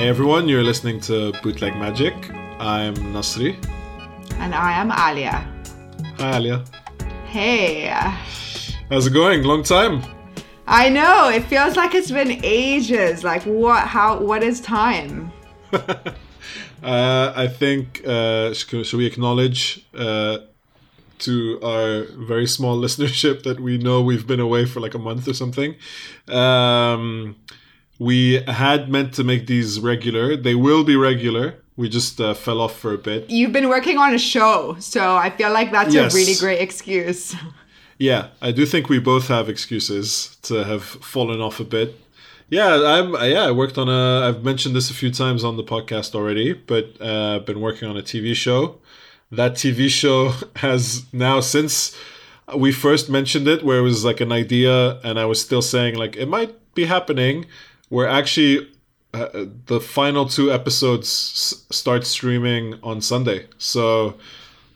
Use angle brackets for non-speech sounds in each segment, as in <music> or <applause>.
Hey everyone, you're listening to Bootleg Magic. I'm Nasri. And I am Alia. Hi Alia. Hey. How's it going? Long time. I know. It feels like it's been ages. Like what? How? What is time? <laughs> uh, I think uh, should we acknowledge uh, to our very small <laughs> listenership that we know we've been away for like a month or something. Um, we had meant to make these regular. They will be regular. We just uh, fell off for a bit. You've been working on a show, so I feel like that's Yes. a really great excuse. <laughs> Yeah, I do think we both have excuses to have fallen off a bit. Yeah, I'm. Yeah, I worked on a. I've mentioned this a few times on the podcast already, but uh, I've been working on a TV show. That TV show <laughs> has now since we first mentioned it, where it was like an idea, and I was still saying like it might be happening. We're actually uh, the final two episodes s- start streaming on Sunday, so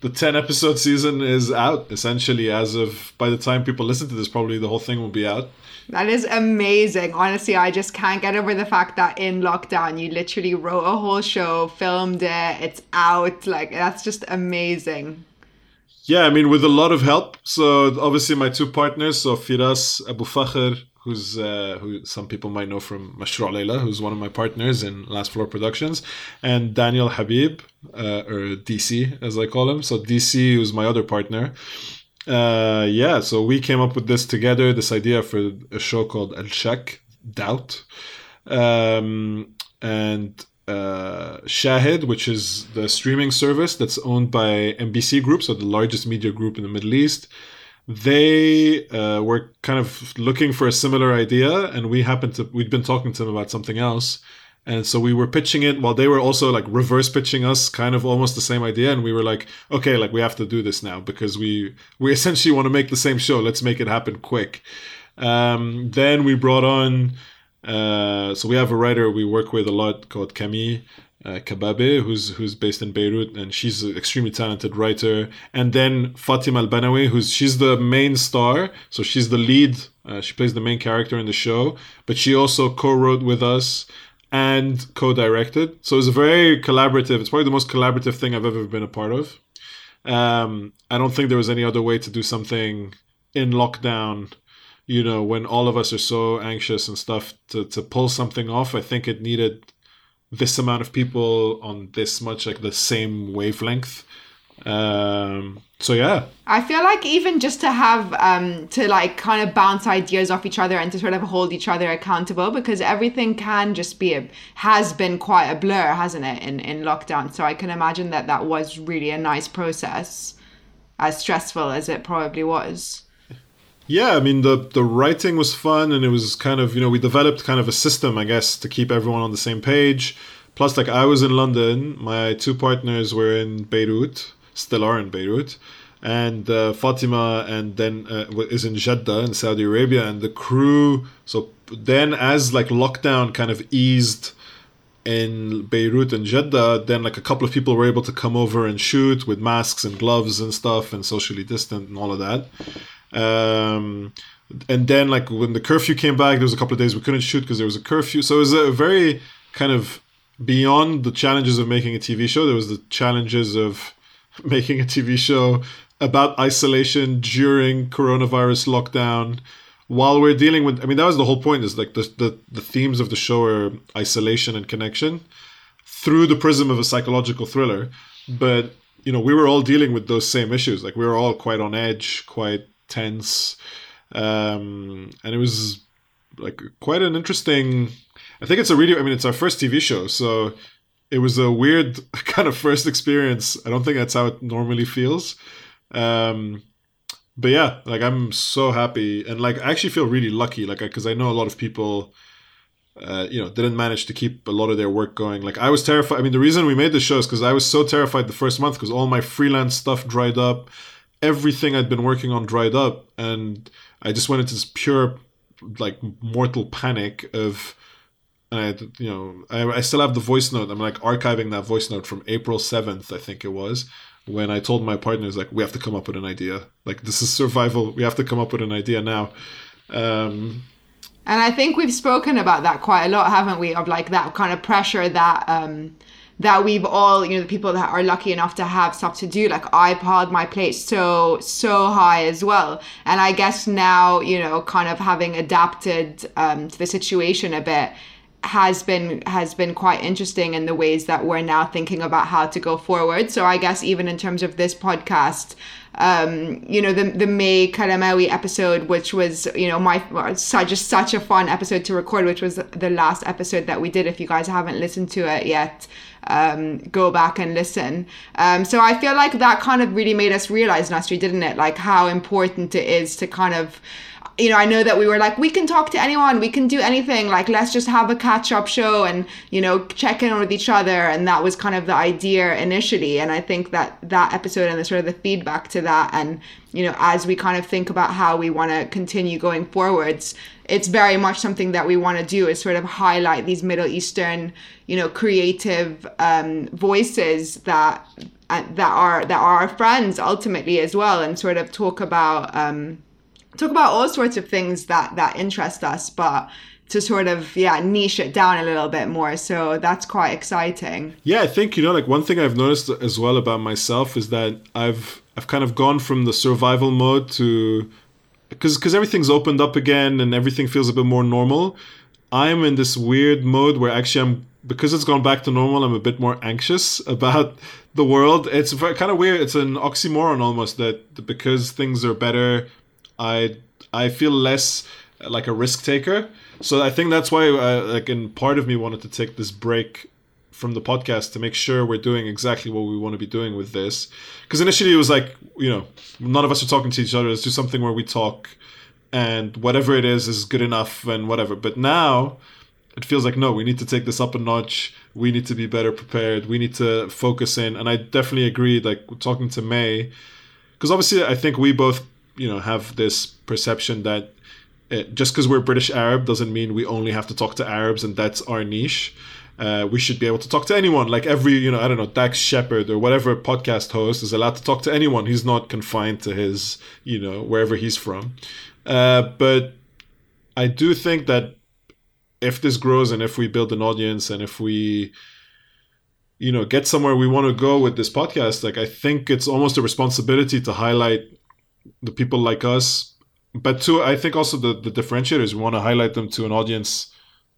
the 10 episode <laughs> season is out essentially as of by the time people listen to this probably the whole thing will be out That is amazing. Honestly, I just can't get over the fact that in lockdown you literally wrote a whole show, filmed it, it's out. Like that's just amazing. yeah i mean with a lot of help so obviously my two partners so firas abu fakhr who's uh, who some people might know from Mashrou' Leila, who's one of my partners in Last Floor Productions, and Daniel Habib, uh, or DC as I call him. So DC, who's my other partner. Uh, yeah, so we came up with this together, this idea for a show called El Shak, Doubt. Um, and uh, Shahid, which is the streaming service that's owned by MBC Group, so the largest media group in the Middle East. They uh, were kind of looking for a similar idea, and we happened to we'd been talking to them about something else, and so we were pitching it while they were also like reverse pitching us, kind of almost the same idea, and we were like, okay, like we have to do this now because we we essentially want to make the same show. Let's make it happen quick. Um, then we brought on. Uh, so we have a writer we work with a lot called Camille uh, Kababe, who's who's based in Beirut, and she's an extremely talented writer. And then Fatima Al Banawi, who's she's the main star, so she's the lead. Uh, she plays the main character in the show, but she also co-wrote with us and co-directed. So it's a very collaborative. It's probably the most collaborative thing I've ever been a part of. Um, I don't think there was any other way to do something in lockdown you know, when all of us are so anxious and stuff to, to pull something off, I think it needed this amount of people on this much like the same wavelength. Um, so yeah, I feel like even just to have um to like kind of bounce ideas off each other and to sort of hold each other accountable because everything can just be a has been quite a blur, hasn't it, in in lockdown. So I can imagine that that was really a nice process, as stressful as it probably was. Yeah. I mean the the writing was fun, and it was kind of you know we developed kind of a system, I guess, to keep everyone on the same page. Plus, like I was in London, my two partners were in Beirut, still are in Beirut, and uh, Fatima, and then uh, is in Jeddah in Saudi Arabia, and the crew. So then, as like lockdown kind of eased in Beirut and Jeddah, then like a couple of people were able to come over and shoot with masks and gloves and stuff and socially distant and all of that. Um, and then like when the curfew came back, there was a couple of days we couldn't shoot because there was a curfew. So it was a very kind of beyond the challenges of making a TV show. There was the challenges of <laughs> making a TV show about isolation during coronavirus lockdown while we're dealing with i mean that was the whole point is like the, the the themes of the show are isolation and connection through the prism of a psychological thriller but you know we were all dealing with those same issues like we were all quite on edge quite tense. Um and it was like quite an interesting i think it's a really i mean it's our first tv show so it was a weird <laughs> kind of first experience. I don't think that's how it normally feels. Um but yeah like i'm so happy. And like i actually feel really lucky like because I know a lot of people uh, you know didn't manage to keep a lot of their work going. Like i was terrified i mean the reason we made the show is because i was so terrified the first month because all my freelance stuff dried up everything i'd been working on dried up and i just went into this pure like mortal panic of and I, you know, I, I still have the voice note. I'm like archiving that voice note from April 7th, I think it was, when I told my partners like we have to come up with an idea. Like this is survival. We have to come up with an idea now. Um, And I think we've spoken about that quite a lot, haven't we? Of like that kind of pressure that um, that we've all, you know, the people that are lucky enough to have stuff to do, like I piled my plate so, so high as well. And I guess now, you know, kind of having adapted um, to the situation a bit, has been has been quite interesting in the ways that we're now thinking about how to go forward. So I guess even in terms of this podcast, um, you know, the the May Kalamawi episode, which was you know my such just such a fun episode to record, which was the last episode that we did. If you guys haven't listened to it yet, um, go back and listen. Um, so I feel like that kind of really made us realize, Nasri, didn't it? Like how important it is to kind of you know, I know that we were like, we can talk to anyone, we can do anything. Like, let's just have a catch up show and, you know, check in with each other. And that was kind of the idea initially. And I think that that episode and the sort of the feedback to that, and, you know, as we kind of think about how we want to continue going forwards, it's very much something that we want to do is sort of highlight these Middle Eastern, you know, creative um, voices that. Uh, that are that are our friends ultimately as well, and sort of talk about um, talk about all sorts of things that that interest us, but to sort of yeah niche it down a little bit more. So that's quite exciting. Yeah, I think you know like one thing I've noticed as well about myself is that I've I've kind of gone from the survival mode to because because everything's opened up again and everything feels a bit more normal. I'm in this weird mode where actually I'm because it's gone back to normal. I'm a bit more anxious <laughs> about the world. It's kind of weird. It's an oxymoron almost that because things are better, I I feel less like a risk taker. So I think that's why, uh, like, in part of me wanted to take this break from the podcast to make sure we're doing exactly what we want to be doing with this. Because initially it was like, you know, none of us are talking to each other. Let's do something where we talk, and whatever it is is good enough and whatever. But now it feels like no, we need to take this up a notch. We need to be better prepared. We need to focus in. And I definitely agree. Like talking to May, because obviously I think we both you know have this perception that it, just because we're British Arab doesn't mean we only have to talk to Arabs and that's our niche. Uh, we should be able to talk to anyone. Like every, you know, I don't know, Dax Shepard or whatever podcast host is allowed to talk to anyone. He's not confined to his, you know, wherever he's from. Uh, but I do think that if this grows and if we build an audience and if we, you know, get somewhere we want to go with this podcast, like I think it's almost a responsibility to highlight the people like us but two i think also the, the differentiators we want to highlight them to an audience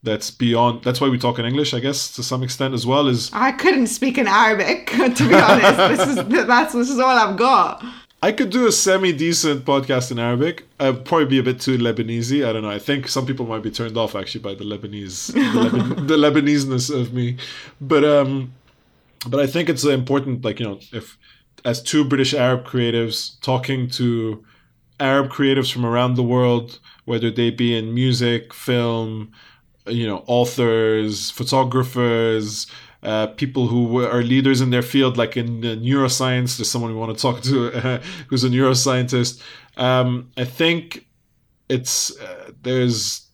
that's beyond that's why we talk in english i guess to some extent as well is i couldn't speak in arabic <laughs> to be honest this is that's this is all i've got I could do a semi decent podcast in Arabic. I'd probably be a bit too Lebanese. I don't know. I think some people might be turned off actually by the Lebanese, the, Leban- <laughs> the Lebaneseness of me. But um, but I think it's important. Like you know, if as two British Arab creatives talking to Arab creatives from around the world, whether they be in music, film, you know, authors, photographers, uh, people who are leaders in their field, like in neuroscience. There's someone we want to talk to <laughs> who's a neuroscientist. Um, I think it's uh, there's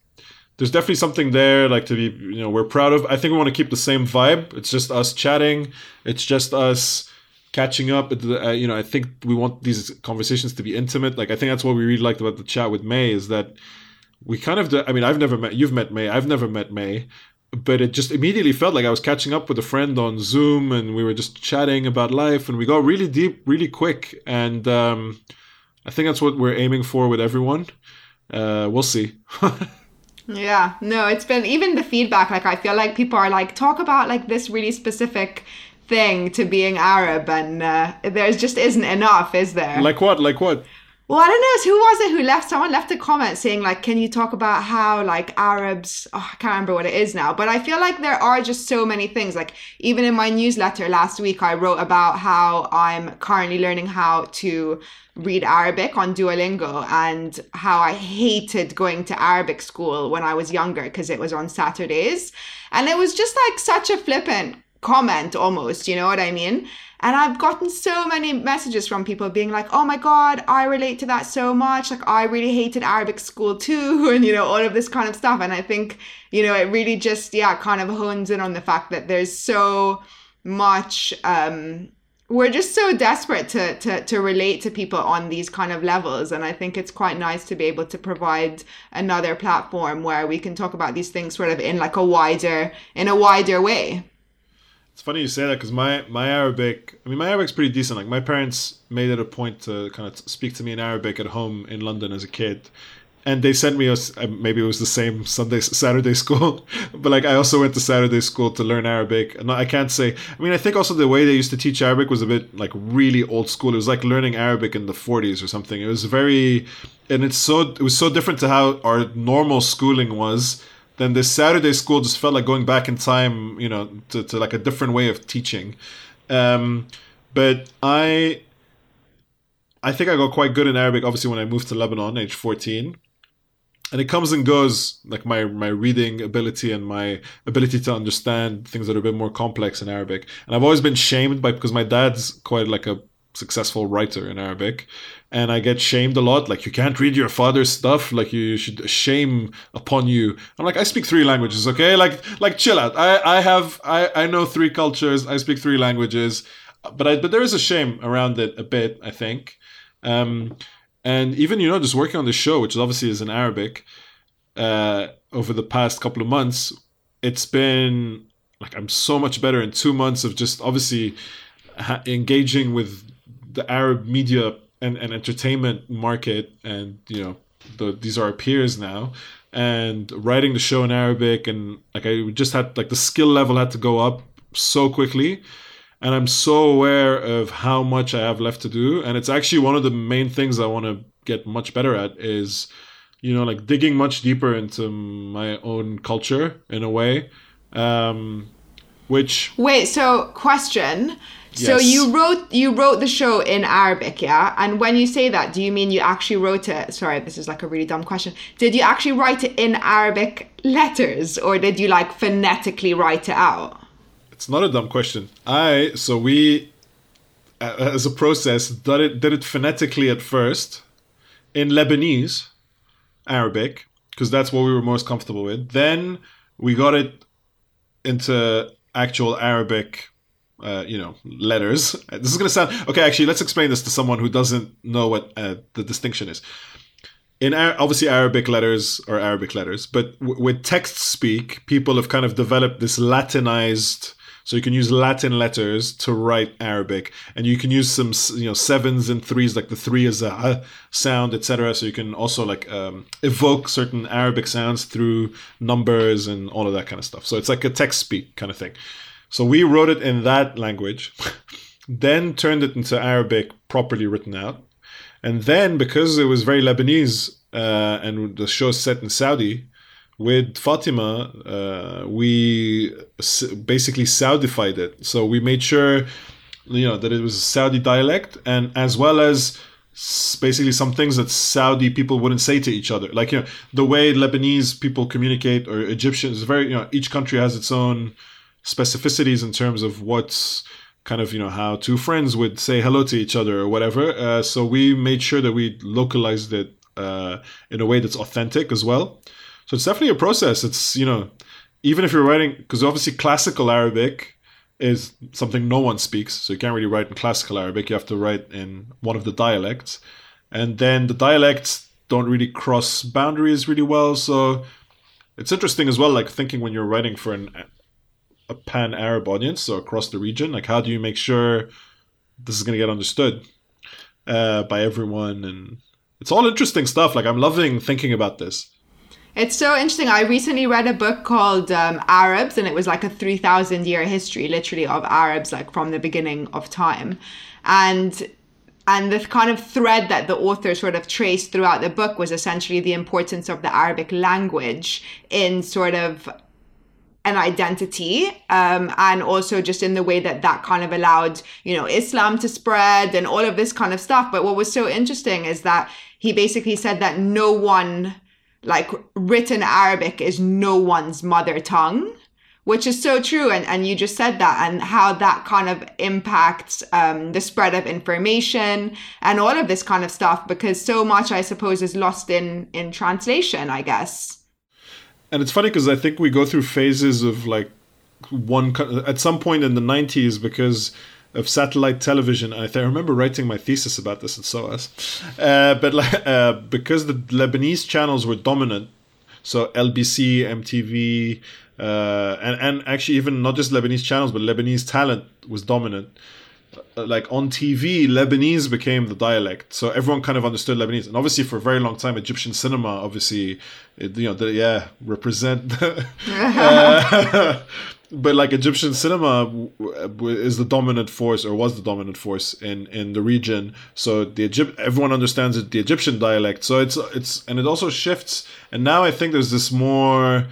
there's definitely something there like to be you know we're proud of. I think we want to keep the same vibe. It's just us chatting. It's just us catching up. Uh, you know, I think we want these conversations to be intimate. Like, I think that's what we really liked about the chat with May is that we kind of. I mean, I've never met. You've met May. I've never met May. But it just immediately felt like I was catching up with a friend on Zoom, and we were just chatting about life, and we got really deep, really quick. And um, I think that's what we're aiming for with everyone. Uh, we'll see. <laughs> yeah, no, it's been even the feedback. Like, I feel like people are like, talk about like this really specific thing to being Arab, and uh, there just isn't enough, is there? Like what? Like what? Well, I don't know. Who was it who left? Someone left a comment saying, like, can you talk about how, like, Arabs, oh, I can't remember what it is now, but I feel like there are just so many things. Like, even in my newsletter last week, I wrote about how I'm currently learning how to read Arabic on Duolingo and how I hated going to Arabic school when I was younger because it was on Saturdays. And it was just like such a flippant comment almost, you know what I mean? And I've gotten so many messages from people being like, oh my God, I relate to that so much. Like, I really hated Arabic school too, <laughs> and, you know, all of this kind of stuff. And I think, you know, it really just, yeah, kind of hones in on the fact that there's so much, um, we're just so desperate to, to to relate to people on these kind of levels and i think it's quite nice to be able to provide another platform where we can talk about these things sort of in like a wider in a wider way it's funny you say that because my my arabic i mean my arabic's pretty decent like my parents made it a point to kind of speak to me in arabic at home in london as a kid and they sent me a, uh, maybe it was the same Sunday Saturday <laughs> school, but like I also went to Saturday school to learn Arabic. And I can't say. I mean, I think also the way they used to teach Arabic was a bit like really old school. It was like learning Arabic in the 40s or something. It was very, and it's so it was so different to how our normal schooling was. Then this Saturday school just felt like going back in time, you know, to, to like a different way of teaching. Um, but I I think I got quite good in Arabic, obviously, when I moved to Lebanon, age 14 and it comes and goes like my my reading ability and my ability to understand things that are a bit more complex in arabic. And i've always been shamed by because my dad's quite like a successful writer in arabic and i get shamed a lot like you can't read your father's stuff like you should shame upon you. I'm like i speak three languages okay? Like like chill out. I i have i i know three cultures i speak three languages but i but there is a shame around it a bit i think. Um and even you know just working on the show which obviously is in arabic uh, over the past couple of months it's been like i'm so much better in two months of just obviously ha- engaging with the arab media and, and entertainment market and you know the, these are our peers now and writing the show in arabic and like i just had like the skill level had to go up so quickly and I'm so aware of how much I have left to do. And it's actually one of the main things I want to get much better at is, you know, like digging much deeper into my own culture in a way. Um, which wait, so question. So you wrote you wrote the show in Arabic, yeah? And when you say that, do you mean you actually wrote it? Sorry, this is like a really dumb question. Did you actually write it in Arabic letters or did you like phonetically write it out? It's not a dumb question. I so we as a process did it did it phonetically at first in Lebanese, Arabic, because that's what we were most comfortable with. Then we got it into actual Arabic uh, you know, letters. This is going to sound okay. Actually, let's explain this to someone who doesn't know what uh, the distinction is. In obviously Arabic letters or Arabic letters, but w- with text speak, people have kind of developed this Latinized so you can use Latin letters to write Arabic, and you can use some you know sevens and threes, like the three is a sound, etc. So you can also like um, evoke certain Arabic sounds through numbers and all of that kind of stuff. So it's like a text speak kind of thing. So we wrote it in that language, then turned it into Arabic properly written out, and then because it was very Lebanese uh, and the show set in Saudi, with Fatima, uh, we basically Saudified it. So we made sure, you know, that it was a Saudi dialect, and as well as basically some things that Saudi people wouldn't say to each other. Like you know, the way Lebanese people communicate or Egyptians, very you know, each country has its own specificities in terms of what's kind of you know how two friends would say hello to each other or whatever. Uh, so we made sure that we localized it uh, in a way that's authentic as well. So it's definitely a process. It's, you know, even if you're writing, because obviously classical Arabic is something no one speaks. So you can't really write in classical Arabic. You have to write in one of the dialects. And then the dialects don't really cross boundaries really well. So it's interesting as well, like thinking when you're writing for an a pan Arab audience, so across the region, like how do you make sure this is going to get understood uh, by everyone? And it's all interesting stuff. Like I'm loving thinking about this. It's so interesting. I recently read a book called um, Arabs, and it was like a 3,000 year history, literally, of Arabs, like from the beginning of time. And and the kind of thread that the author sort of traced throughout the book was essentially the importance of the Arabic language in sort of an identity um, and also just in the way that that kind of allowed you know islam to spread and all of this kind of stuff but what was so interesting is that he basically said that no one like written Arabic is no one's mother tongue, which is so true. And, and you just said that and how that kind of impacts um, the spread of information and all of this kind of stuff, because so much, I suppose, is lost in, in translation, I guess. And it's funny because I think we go through phases of like one, at some point in the 90s, because of satellite television. I, I remember writing my thesis about this at SOAS, uh, but uh, because the Lebanese channels were dominant, so LBC, MTV, uh, and and actually even not just Lebanese channels, but Lebanese talent was dominant. Uh, like on TV, Lebanese became the dialect, so everyone kind of understood Lebanese. And obviously, for a very long time, Egyptian cinema, obviously, it, you know, the, yeah, represent. uh, <laughs> <laughs> but like Egyptian cinema is the dominant force, or was the dominant force in in the region. So the Egypt, everyone understands it, the Egyptian dialect. So it's it's and it also shifts. And now I think there's this more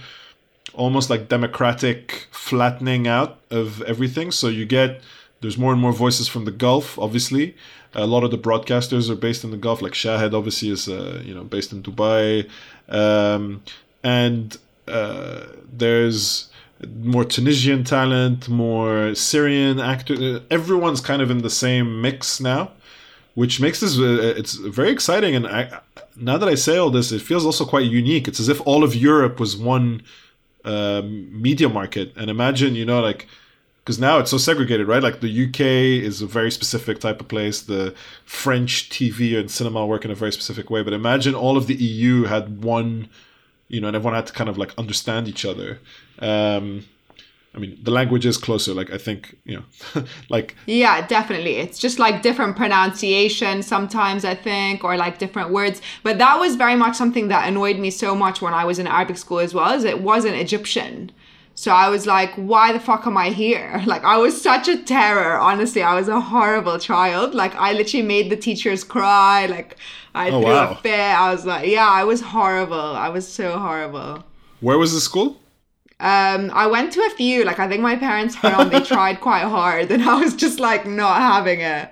almost like democratic flattening out of everything. So you get there's more and more voices from the Gulf. Obviously, a lot of the broadcasters are based in the Gulf. Like Shahid, obviously, is uh, you know based in Dubai, um, and uh, there's more Tunisian talent, more Syrian actor. Everyone's kind of in the same mix now, which makes this uh, it's very exciting. And I, now that I say all this, it feels also quite unique. It's as if all of Europe was one uh, media market. And imagine, you know, like because now it's so segregated, right? Like the UK is a very specific type of place. The French TV and cinema work in a very specific way. But imagine all of the EU had one, you know, and everyone had to kind of like understand each other. Um, I mean, the language is closer. Like I think, you know, <laughs> like yeah, definitely. It's just like different pronunciation sometimes. I think, or like different words. But that was very much something that annoyed me so much when I was in Arabic school as well. Is it wasn't Egyptian. So I was like, why the fuck am I here? <laughs> Like, I was such a terror. Honestly, I was a horrible child. Like, I literally made the teachers cry. Like, I oh, threw wow. a fit. I was like, yeah, I was horrible. I was so horrible. Where was the school? Um, I went to a few. Like, I think my parents found they <laughs> tried quite hard, and I was just like not having it.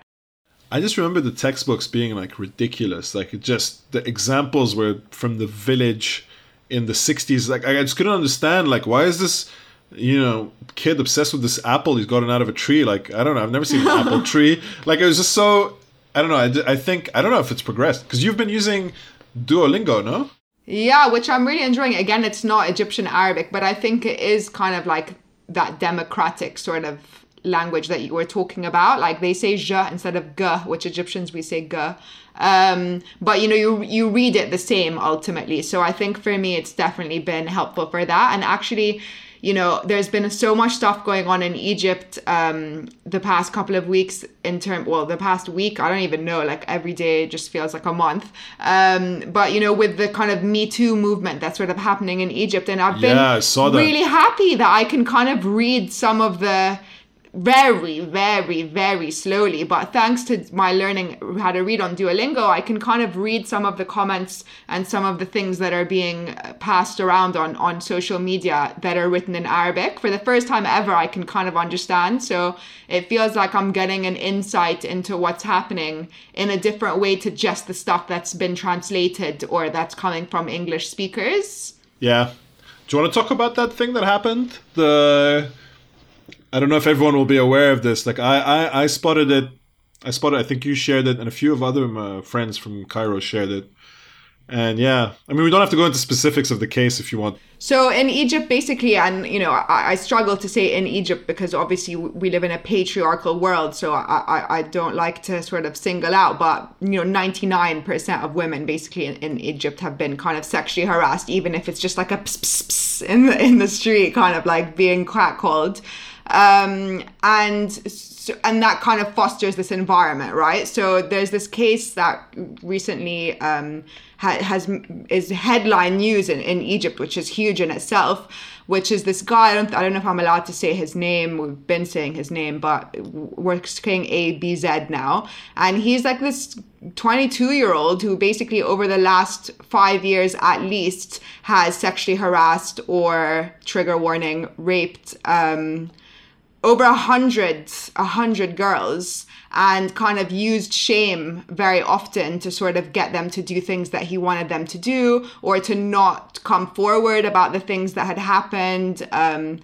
I just remember the textbooks being like ridiculous. Like, just the examples were from the village in the 60s like i just couldn't understand like why is this you know kid obsessed with this apple he's gotten out of a tree? Like i don't know i've never seen an apple <laughs> tree. Like it was just so i don't know i, I think i don't know if it's progressed because you've been using duolingo no? Yeah which i'm really enjoying. Again it's not egyptian arabic but i think it is kind of like that democratic sort of language that you were talking about like they say je instead of g which egyptians we say g um, but you know, you you read it the same ultimately. So I think for me, it's definitely been helpful for that. And actually, you know, there's been so much stuff going on in Egypt um, the past couple of weeks in term. Well, the past week, I don't even know. Like every day just feels like a month. Um, but you know, with the kind of Me Too movement that's sort of happening in Egypt, and I've been yeah, really happy that I can kind of read some of the very, very, very slowly. But thanks to my learning how to read on Duolingo, I can kind of read some of the comments and some of the things that are being uh, passed around on, on social media that are written in Arabic. For the first time ever, I can kind of understand. So it feels like I'm getting an insight into what's happening in a different way to just the stuff that's been translated or that's coming from English speakers. Yeah. Do you want to talk about that thing that happened? The I don't know if everyone will be aware of this. Like I, I, I spotted it. I spotted. I think you shared it, and a few of other uh, friends from Cairo shared it. And yeah, I mean, we don't have to go into specifics of the case if you want. So in Egypt, basically, and you know, I, I struggle to say in Egypt because obviously we live in a patriarchal world. So I, I, I don't like to sort of single out, but you know, 99% of women basically in, in Egypt have been kind of sexually harassed, even if it's just like a pss, pss, pss in the in the street, kind of like being catcalled um, and so, and that kind of fosters this environment, right? So there's this case that recently um, ha- has is headline news in, in Egypt, which is huge in itself. Which is this guy? I don't I don't know if I'm allowed to say his name. We've been saying his name, but we're saying A B Z now, and he's like this 22 year old who basically over the last five years at least has sexually harassed or trigger warning raped um, over a hundred a hundred girls and kind of used shame very often to sort of get them to do things that he wanted them to do or to not come forward about the things that had happened um,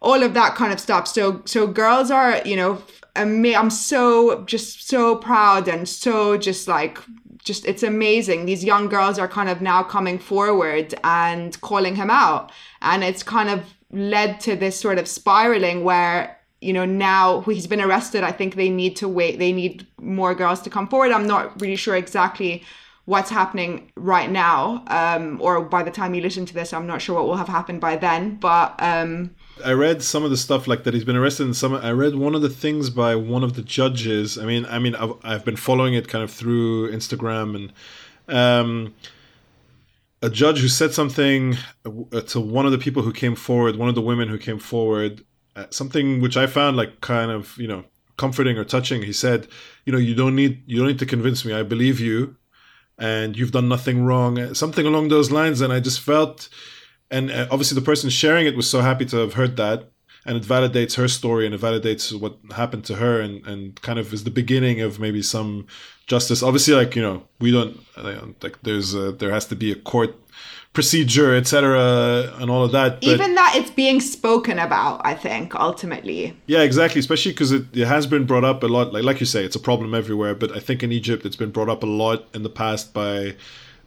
all of that kind of stuff. So so girls are you know i'm so just so proud and so just like just it's amazing. These young girls are kind of now coming forward and calling him out. And it's kind of led to this sort of spiraling where you know now he's been arrested. I think they need to wait they need more girls to come forward. I'm not really sure exactly what's happening right now um, or by the time you listen to this i'm not sure what will have happened by then but um, i read some of the stuff like that he's been arrested and some i read one of the things by one of the judges. I mean i mean i've, I've been following it kind of through instagram and um, a judge who said something uh, to one of the people who came forward one of the women who came forward uh, something which I found like kind of you know comforting or touching. He said, you know, you don't need you don't need to convince me. I believe you, and you've done nothing wrong. Something along those lines. And I just felt, and uh, obviously the person sharing it was so happy to have heard that. And it validates her story and it validates what happened to her and, and kind of is the beginning of maybe some justice. Obviously, like, you know, we don't, like, there's a, there has to be a court procedure, etc., and all of that. But Even that it's being spoken about, I think, ultimately. Yeah, exactly. Especially because it, it has been brought up a lot. Like like you say, it's a problem everywhere. But I think in Egypt, it's been brought up a lot in the past by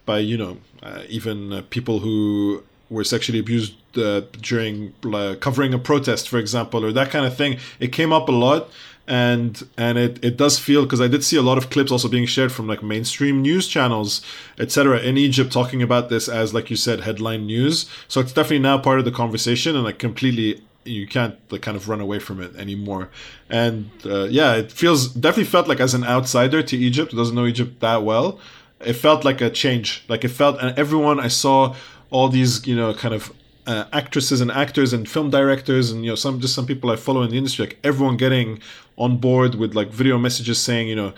by you know uh, even uh, people who were sexually abused uh, during uh, covering a protest, for example, or that kind of thing. It came up a lot and and it, it does feel because I did see a lot of clips also being shared from like mainstream news channels, etc. in Egypt talking about this as like you said headline news. So it's definitely now part of the conversation, and like completely you can't like kind of run away from it anymore. And uh, yeah, it feels definitely felt like as an outsider to Egypt, who doesn't know Egypt that well. It felt like a change. Like it felt, and everyone I saw all these you know kind of uh, actresses and actors and film directors and you know some just some people I follow in the industry, like everyone getting on board with like video messages saying you know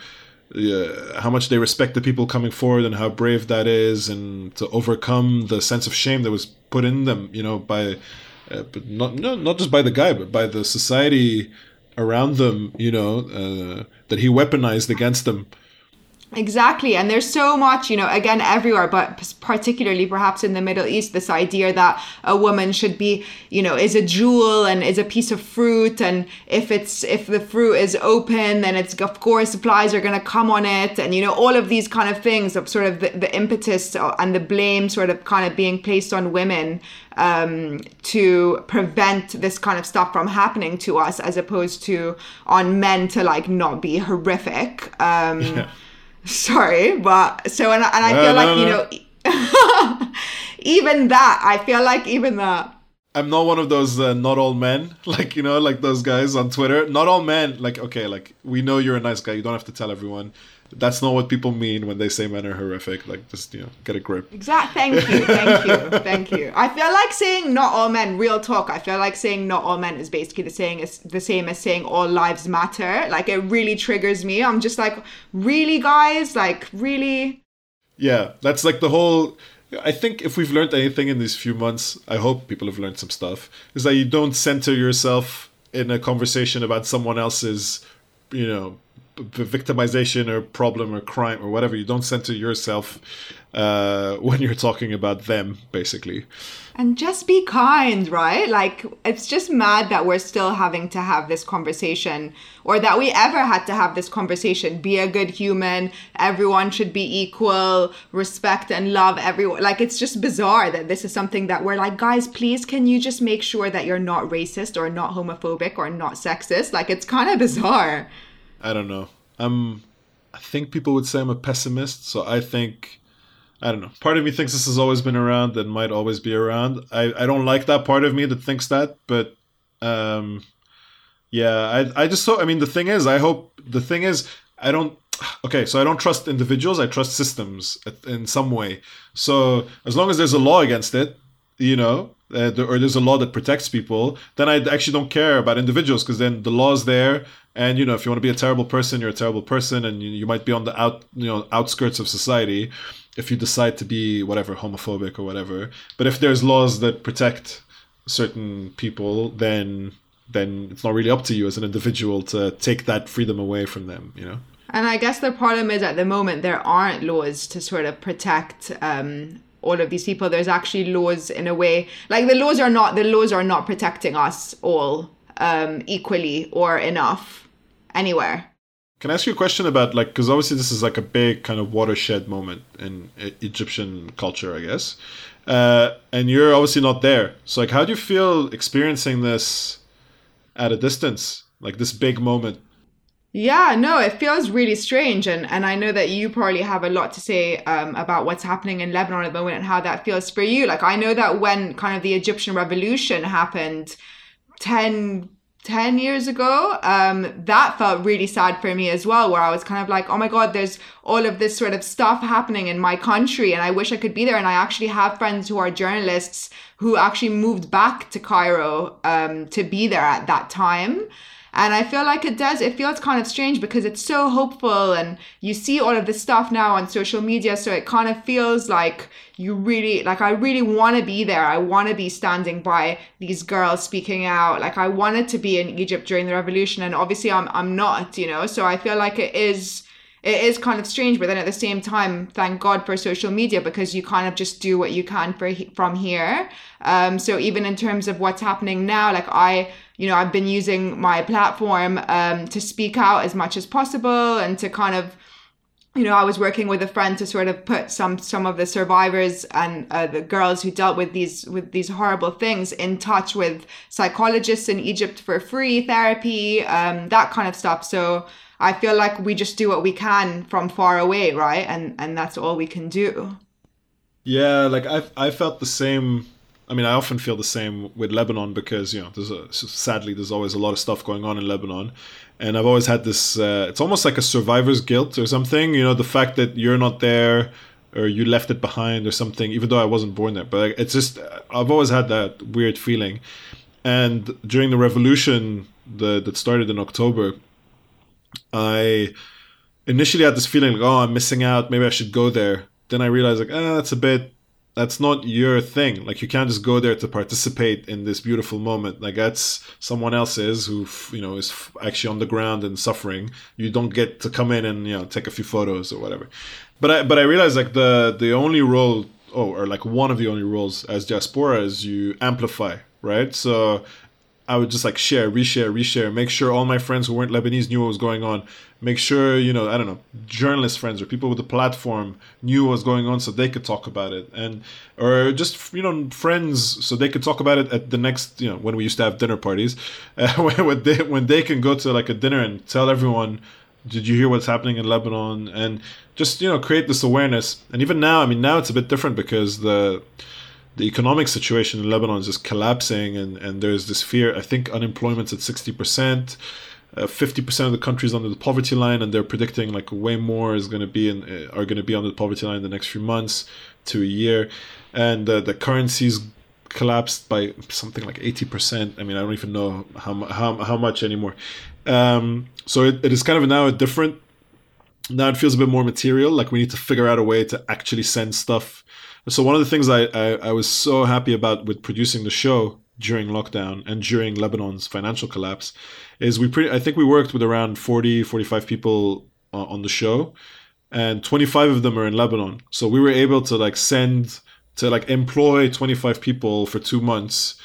uh, how much they respect the people coming forward and how brave that is and to overcome the sense of shame that was put in them you know by uh, but not, not not just by the guy but by the society around them you know uh, that he weaponized against them Exactly. And there's so much, you know, again, everywhere, but particularly perhaps in the Middle East, this idea that a woman should be, you know, is a jewel and is a piece of fruit. And if it's, if the fruit is open, then it's, of course, flies are going to come on it. And, you know, all of these kind of things of sort of the, the impetus and the blame sort of kind of being placed on women um, to prevent this kind of stuff from happening to us as opposed to on men to like not be horrific. Um, yeah sorry, but so and, and I no, feel no, like no. you know, <laughs> even that I feel like even that. I'm not one of those uh, not all men, <laughs> like you know, like those guys on Twitter. Not all men, like okay, like we know you're a nice guy. You don't have to tell everyone that's not what people mean when they say men are horrific. Like, just you know, get a grip. Exact. Thank you. Thank you. thank you. I feel like saying not all men. Real talk. I feel like saying not all men is basically the saying is the same as saying all lives matter. Like, it really triggers me. I'm just like, really, guys. Like, really. Yeah, that's like the whole. I think if we've learned anything in these few months, I hope people have learned some stuff. Is that you don't center yourself in a conversation about someone else's, you know, victimization or problem or crime or whatever. You don't center yourself uh, when you're talking about them, basically. And just be kind, right? Like, it's just mad that we're still having to have this conversation or that we ever had to have this conversation. Be a good human. Everyone should be equal. Respect and love everyone. Like, it's just bizarre that this is something that we're like, guys, please, can you just make sure that you're not racist or not homophobic or not sexist? Like, it's kind of bizarre. I don't know. I'm. I think people would say I'm a pessimist, so I think. I don't know. Part of me thinks this has always been around and might always be around. I, I don't like that part of me that thinks that, but um, yeah, I I just hope. I mean, the thing is, I hope the thing is, I don't. Okay, so I don't trust individuals. I trust systems in some way. So as long as there's a law against it, you know, uh, or there's a law that protects people, then I actually don't care about individuals because then the law's there, and you know, if you want to be a terrible person, you're a terrible person, and you, you might be on the out, you know, outskirts of society if you decide to be whatever homophobic or whatever. But if there's laws that protect certain people, then then it's not really up to you as an individual to take that freedom away from them, you know. And I guess the problem is at the moment there aren't laws to sort of protect um, all of these people. There's actually laws in a way, like the laws are not the laws are not protecting us all um, equally or enough anywhere. Can I ask you a question about like because obviously this is like a big kind of watershed moment in Egyptian culture, I guess, uh, and you're obviously not there. So like, how do you feel experiencing this at a distance? like this big moment yeah, no, it feels really strange, and and I know that you probably have a lot to say um, about what's happening in Lebanon at the moment and how that feels for you. Like I know that when kind of the Egyptian revolution happened, 10, 10 years ago, um, that felt really sad for me as well, where I was kind of like, oh my God, there's all of this sort of stuff happening in my country, and I wish I could be there. And I actually have friends who are journalists who actually moved back to Cairo um, to be there at that time. And I feel like it does, it feels kind of strange because it's so hopeful and you see all of this stuff now on social media. So it kind of feels like you really, like, I really want to be there. I want to be standing by these girls speaking out. Like, I wanted to be in Egypt during the revolution. And obviously, I'm, I'm not, you know? So I feel like it is it is kind of strange but then at the same time thank god for social media because you kind of just do what you can for from here um, so even in terms of what's happening now like i you know, I've been using my platform um, to speak out as much as possible and to kind of you know, I was working with a friend to sort of put some some of the survivors and uh, the girls who dealt with these with these horrible things in touch with psychologists in Egypt for free therapy, um, that kind of stuff. So I feel like we just do what we can from far away, right? And and that's all we can do. Yeah, like I I felt the same I mean, I often feel the same with Lebanon because you know, there's a, sadly there's always a lot of stuff going on in Lebanon, and I've always had this. Uh, it's almost like a survivor's guilt or something. You know, the fact that you're not there or you left it behind or something, even though I wasn't born there. But it's just I've always had that weird feeling, and during the revolution the, that started in October, I initially had this feeling like, oh, I'm missing out. Maybe I should go there. Then I realized like, ah, that's a bit that's not your thing. Like you can't just go there to participate in this beautiful moment. Like that's someone else's who you know is actually on the ground and suffering. You don't get to come in and you know take a few photos or whatever. But I but I realized like the the only role oh or like one of the only roles as diaspora is you amplify right. So I would just like share, reshare, reshare, make sure all my friends who weren't Lebanese knew what was going on. Make sure, you know, I don't know, journalist friends or people with a platform knew what was going on so they could talk about it. And, or just, you know, friends so they could talk about it at the next, you know, when we used to have dinner parties, <laughs> uh, when, they, when they can go to like a dinner and tell everyone, did you hear what's happening in Lebanon? And just, you know, create this awareness. And even now, I mean, now it's a bit different because the, the economic situation in Lebanon is just collapsing, and, and there's this fear. I think unemployment's at 60%. Uh, 50% of the countries under the poverty line, and they're predicting like way more is going to be in, uh, are going to be under the poverty line in the next few months to a year, and uh, the currency's collapsed by something like 80%. I mean, I don't even know how how, how much anymore. Um, so it, it is kind of now a different. Now it feels a bit more material. Like we need to figure out a way to actually send stuff so one of the things I, I, I was so happy about with producing the show during lockdown and during Lebanon's financial collapse is we pretty I think we worked with around 40 45 people uh, on the show and 25 of them are in Lebanon. So we were able to like send to like employ 25 people for 2 months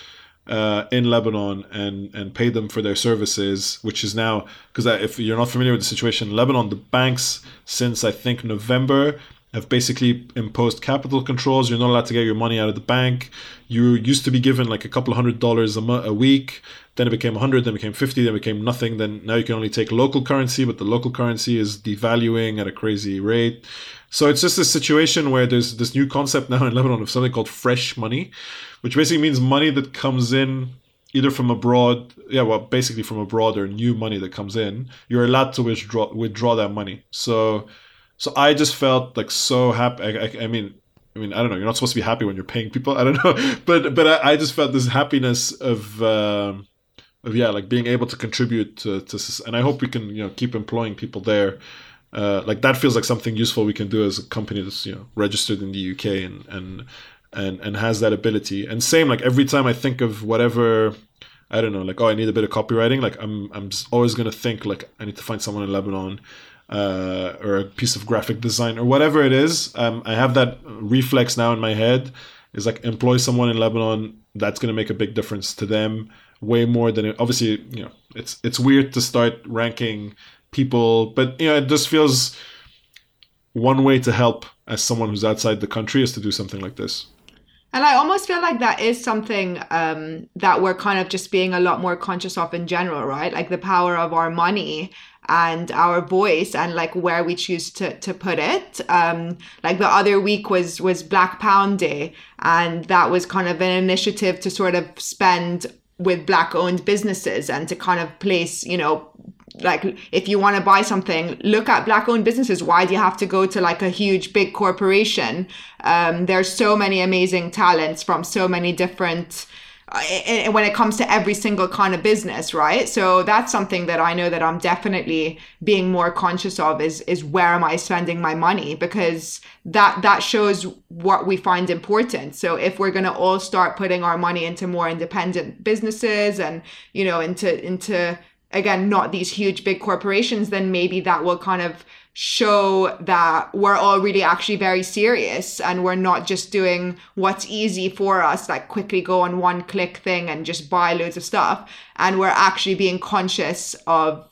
uh, in Lebanon and and pay them for their services, which is now because if you're not familiar with the situation in Lebanon, the banks since I think November have basically imposed capital controls. You're not allowed to get your money out of the bank. You used to be given like a couple hundred dollars a, mo- a week. Then it became 100, then it became 50, then it became nothing. Then now you can only take local currency, but the local currency is devaluing at a crazy rate. So it's just a situation where there's this new concept now <laughs> in Lebanon of something called fresh money, which basically means money that comes in either from abroad, yeah, well, basically from abroad or new money that comes in. You're allowed to withdraw withdraw that money. So so I just felt like so happy. I, I, I, mean, I mean, I don't know. You're not supposed to be happy when you're paying people. <laughs> I don't know, but but I, I just felt this happiness of. Um, of yeah, like being able to contribute to, to and I hope we can you know keep employing people there. Uh, like that feels like something useful we can do as a company that's you know registered in the UK and and and and has that ability. And same like every time I think of whatever I don't know, like oh I need a bit of copywriting, like I'm I'm always gonna think like I need to find someone in Lebanon uh, or a piece of graphic design or whatever it is. Um, I have that reflex now in my head. Is like employ someone in Lebanon. That's going to make a big difference to them, way more than it, obviously. You know, it's it's weird to start ranking people, but you know, it just feels one way to help as someone who's outside the country is to do something like this. And I almost feel like that is something um, that we're kind of just being a lot more conscious of in general, right? Like the power of our money and our voice and like where we choose to, to put it. Um, like the other week was was Black Pound Day, and that was kind of an initiative to sort of spend with black owned businesses and to kind of place, you know, like if you want to buy something look at black owned businesses why do you have to go to like a huge big corporation um, there's so many amazing talents from so many different uh, when it comes to every single kind of business right? So that's something that i know that i'm definitely being more conscious of is is where am i spending my money? Because that that shows what we find important. So if we're going to all start putting our money into more independent businesses and you know into into again not these huge big corporations then maybe that will kind of show that we're all really actually very serious and we're not just doing what's easy for us like quickly go on one click thing and just buy loads of stuff. And we're actually being conscious of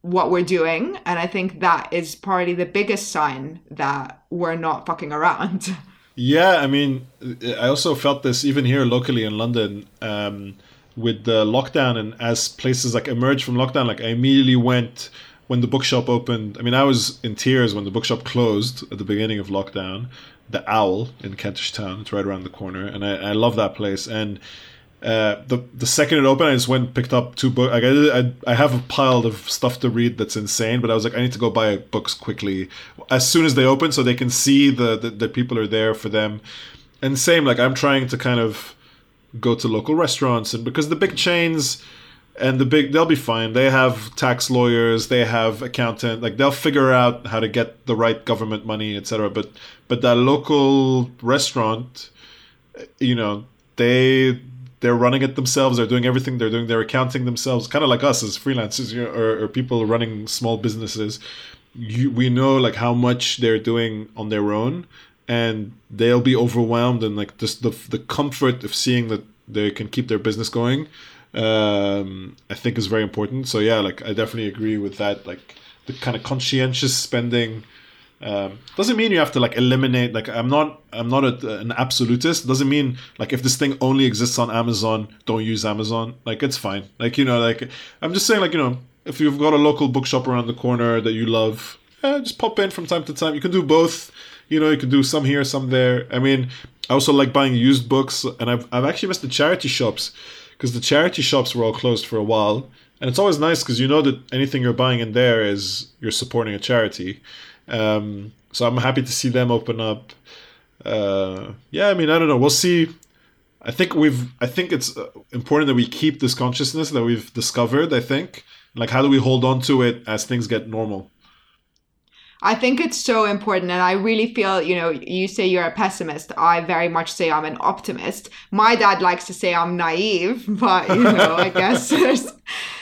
what we're doing. And i think that is probably the biggest sign that we're not fucking around. <laughs> Yeah i mean i also felt this even here locally in london um, with the lockdown and as places like emerged from lockdown, like I immediately went when the bookshop opened. I mean, I was in tears when the bookshop closed at the beginning of lockdown. The Owl in Kentish Town, it's right around the corner, and I, I love that place. And uh, the the second it opened, I just went picked up two books. Like I, I, I have a pile of stuff to read that's insane, but I was like, I need to go buy books quickly as soon as they open, so they can see the the, the people are there for them. And same, like I'm trying to kind of go to local restaurants and because the big chains and the big they'll be fine. They have tax lawyers they have accountant like they'll figure out how to get the right government money etc but but that local restaurant you know they they're running it themselves. They're doing everything. They're doing their accounting themselves kind of like us as freelancers you know, or, or people running small businesses. You, we know like how much they're doing on their own and they'll be overwhelmed and like just the the comfort of seeing that they can keep their business going um, I think is very important. So yeah, like I definitely agree with that. Like the kind of conscientious spending um, doesn't mean you have to like eliminate. Like I'm not I'm not a, an absolutist. Doesn't mean like if this thing only exists on Amazon, don't use Amazon. Like it's fine. Like you know, like I'm just saying, like you know, if you've got a local bookshop around the corner that you love, yeah, just pop in from time to time. You can do both you know, you can do some here, some there. I mean, I also like buying used books, and I've I've actually missed the charity shops because the charity shops were all closed for a while, and it's always nice because you know that anything you're buying in there is you're supporting a charity. Um, so I'm happy to see them open up. Uh, yeah, I mean, I don't know. We'll see. I think we've. I think it's uh, important that we keep this consciousness that we've discovered. I think, like, how do we hold on to it as things get normal? I think it's so important. And I really feel, you know, you say you're a pessimist. I very much say I'm an optimist. My dad likes to say I'm naive, <laughs> but, you know, I <laughs> guess there's,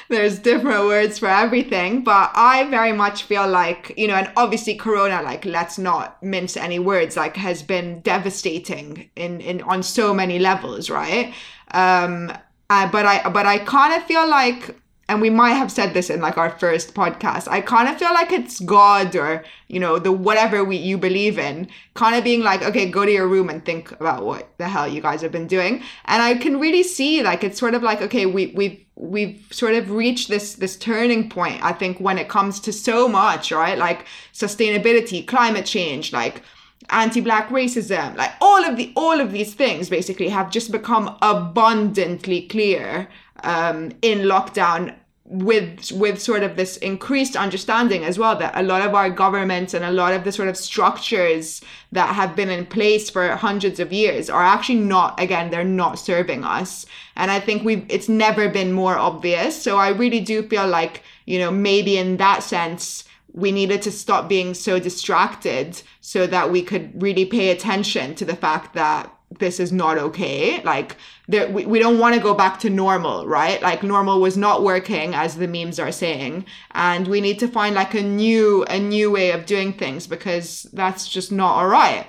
there's different words for everything. But I very much feel like, you know, and obviously Corona, like, let's not mince any words, like, has been devastating in, in on so many levels, right? Um, uh, but I, but I kind of feel like, and we might have said this in like our first podcast. I kind of feel like it's god or you know the whatever we you believe in kind of being like okay go to your room and think about what the hell you guys have been doing. And i can really see like it's sort of like okay we we've we've sort of reached this this turning point i think when it comes to so much right? Like sustainability climate change like anti-black racism. Like all of the all of these things basically have just become abundantly clear um, in lockdown with with sort of this increased understanding as well that a lot of our governments and a lot of the sort of structures that have been in place for hundreds of years are actually not again they're not serving us. And i think we've it's never been more obvious. So i really do feel like you know maybe in that sense we needed to stop being so distracted so that we could really pay attention to the fact that this is not okay. Like there, we, we don't want to go back to normal, right? Like normal was not working as the memes are saying. And we need to find like a new, a new way of doing things because that's just not all right.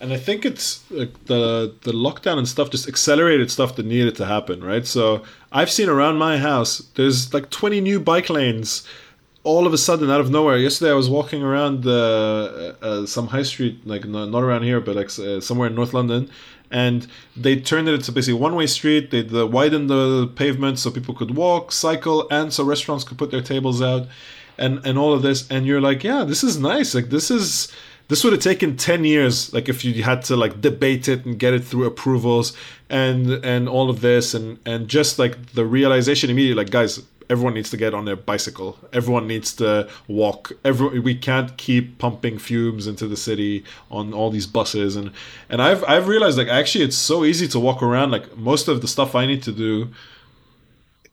And I think it's like the the lockdown and stuff just accelerated stuff that needed to happen, right? So I've seen around my house, there's like 20 new bike lanes all of a sudden, out of nowhere, yesterday I was walking around uh, uh, some high street, like not, around here, but like uh, somewhere in North London, and they turned it into basically one-way street. They the, widened the pavement so people could walk, cycle, and so restaurants could put their tables out, and and all of this. And you're like, yeah, this is nice. Like this is this would have taken 10 years like if you had to like debate it and get it through approvals and and all of this and and just like the realization immediately like guys everyone needs to get on their bicycle everyone needs to walk every we can't keep pumping fumes into the city on all these buses and and i've i've realized like actually it's so easy to walk around like most of the stuff i need to do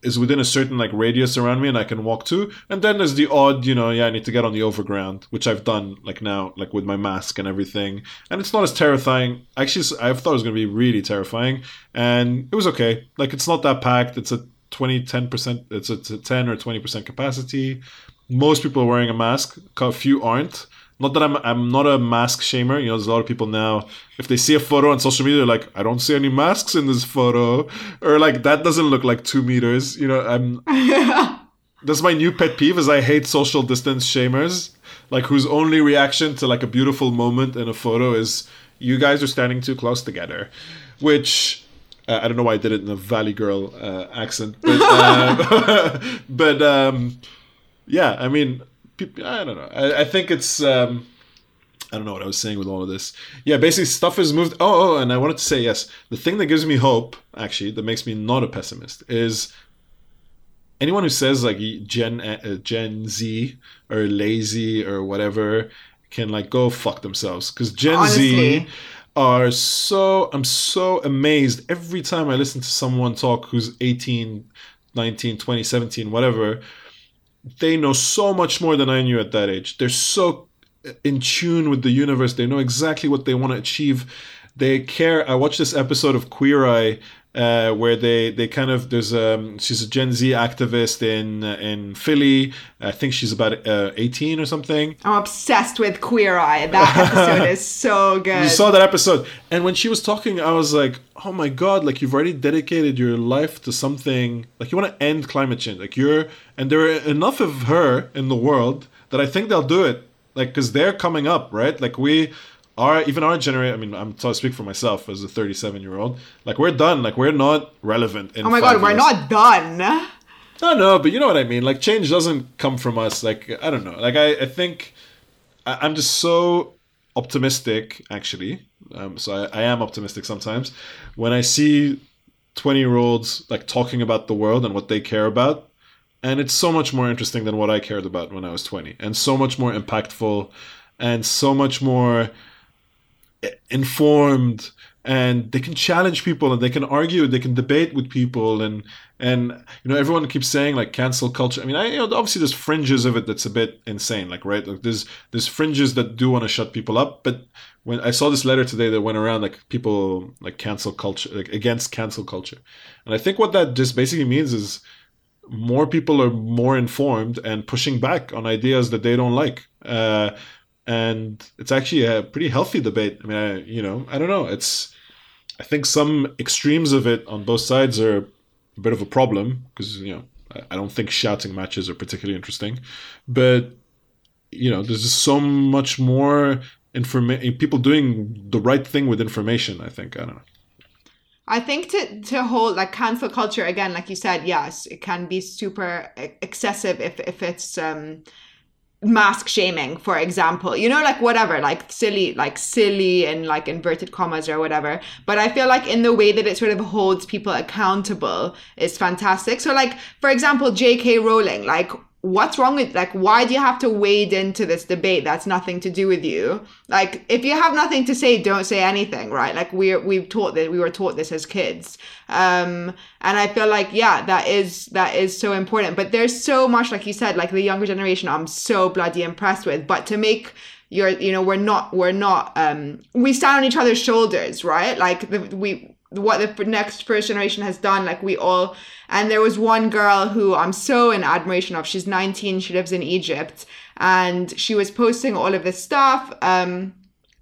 is within a certain like radius around me and I can walk to. And then there's the odd, you know, yeah, I need to get on the overground, which I've done like now, like with my mask and everything. And it's not as terrifying. Actually, I thought it was going to be really terrifying. And it was okay. Like it's not that packed. It's a 20, 10%, it's a, it's a 10 or 20% capacity. Most people are wearing a mask. A few aren't. Not that I'm I'm not a mask shamer. You know, there's a lot of people now. If they see a photo on social media, they're like, I don't see any masks in this photo, or like that doesn't look like two meters. You know, I'm. <laughs> that's my new pet peeve. Is I hate social distance shamers, like whose only reaction to like a beautiful moment in a photo is you guys are standing too close together, which. Uh, I don't know why I did it in a Valley Girl uh, accent, but, uh, <laughs> <laughs> but um, yeah, I mean, I don't know. I, I think it's. Um, I don't know what I was saying with all of this. Yeah, basically stuff has moved. Oh, oh, and I wanted to say yes. The thing that gives me hope, actually, that makes me not a pessimist, is anyone who says like Gen uh, Gen Z or lazy or whatever can like go fuck themselves because Gen Honestly. Z are so I'm so amazed every time I listen to someone talk who's 18, 19, 20, 17, whatever they know so much more than I knew at that age. They're so uh, in tune with the universe. They know exactly what they want to achieve. They care. I watched this episode of Queer Eye uh, where they they kind of there's um she's a Gen Z activist in uh, in Philly. I think she's about uh, 18 or something. I'm obsessed with Queer Eye. That episode is <laughs> so good. You saw that episode, and when she was talking, I was like, oh my god, like you've already dedicated your life to something. Like you want to end climate change. Like you're, and there are enough of her in the world that I think they'll do it. Like because they're coming up, right? Like we our even our generation. I mean, I'm to speak for myself as a 37 year old. Like we're done. Like we're not relevant. oh my god, years. we're not done. No, no, but you know what I mean. Like change doesn't come from us. Like I don't know. Like I, I think I, am just so optimistic. Actually, um, so I, I am optimistic sometimes when I see 20 year olds like talking about the world and what they care about. And it's so much more interesting than what I cared about when I was 20, and so much more impactful, and so much more informed and they can challenge people and they can argue they can debate with people and and you know everyone keeps saying like cancel culture. I mean i you know obviously there's fringes of it that's a bit insane like right? Like there's there's fringes that do want to shut people up but when i saw this letter today that went around like people like cancel culture like against cancel culture. And i think what that just basically means is more people are more informed and pushing back on ideas that they don't like. Uh, and it's actually a pretty healthy debate. I mean, I, you know, I don't know. It's I think some extremes of it on both sides are a bit of a problem because you know I don't think shouting matches are particularly interesting, but you know, there's just so much more information. People doing the right thing with information. I think I don't know. I think to to hold like cancel culture again, like you said, yes, it can be super excessive if if it's um mask shaming for example. You know like whatever like silly like silly and like inverted commas or whatever. But i feel like in the way that it sort of holds people accountable is fantastic. So like for example jk rowling like what's wrong with like why do you have to wade into this debate that's nothing to do with you? Like if you have nothing to say don't say anything right? Like we're we've taught that we were taught this as kids. Um and i feel like yeah that is that is so important. But there's so much like you said like the younger generation i'm so bloody impressed with. But to make your you know we're not we're not um we stand on each other's shoulders right? Like the, we what the next first generation has done like we all and there was one girl who i'm so in admiration of she's 19 she lives in egypt and she was posting all of this stuff um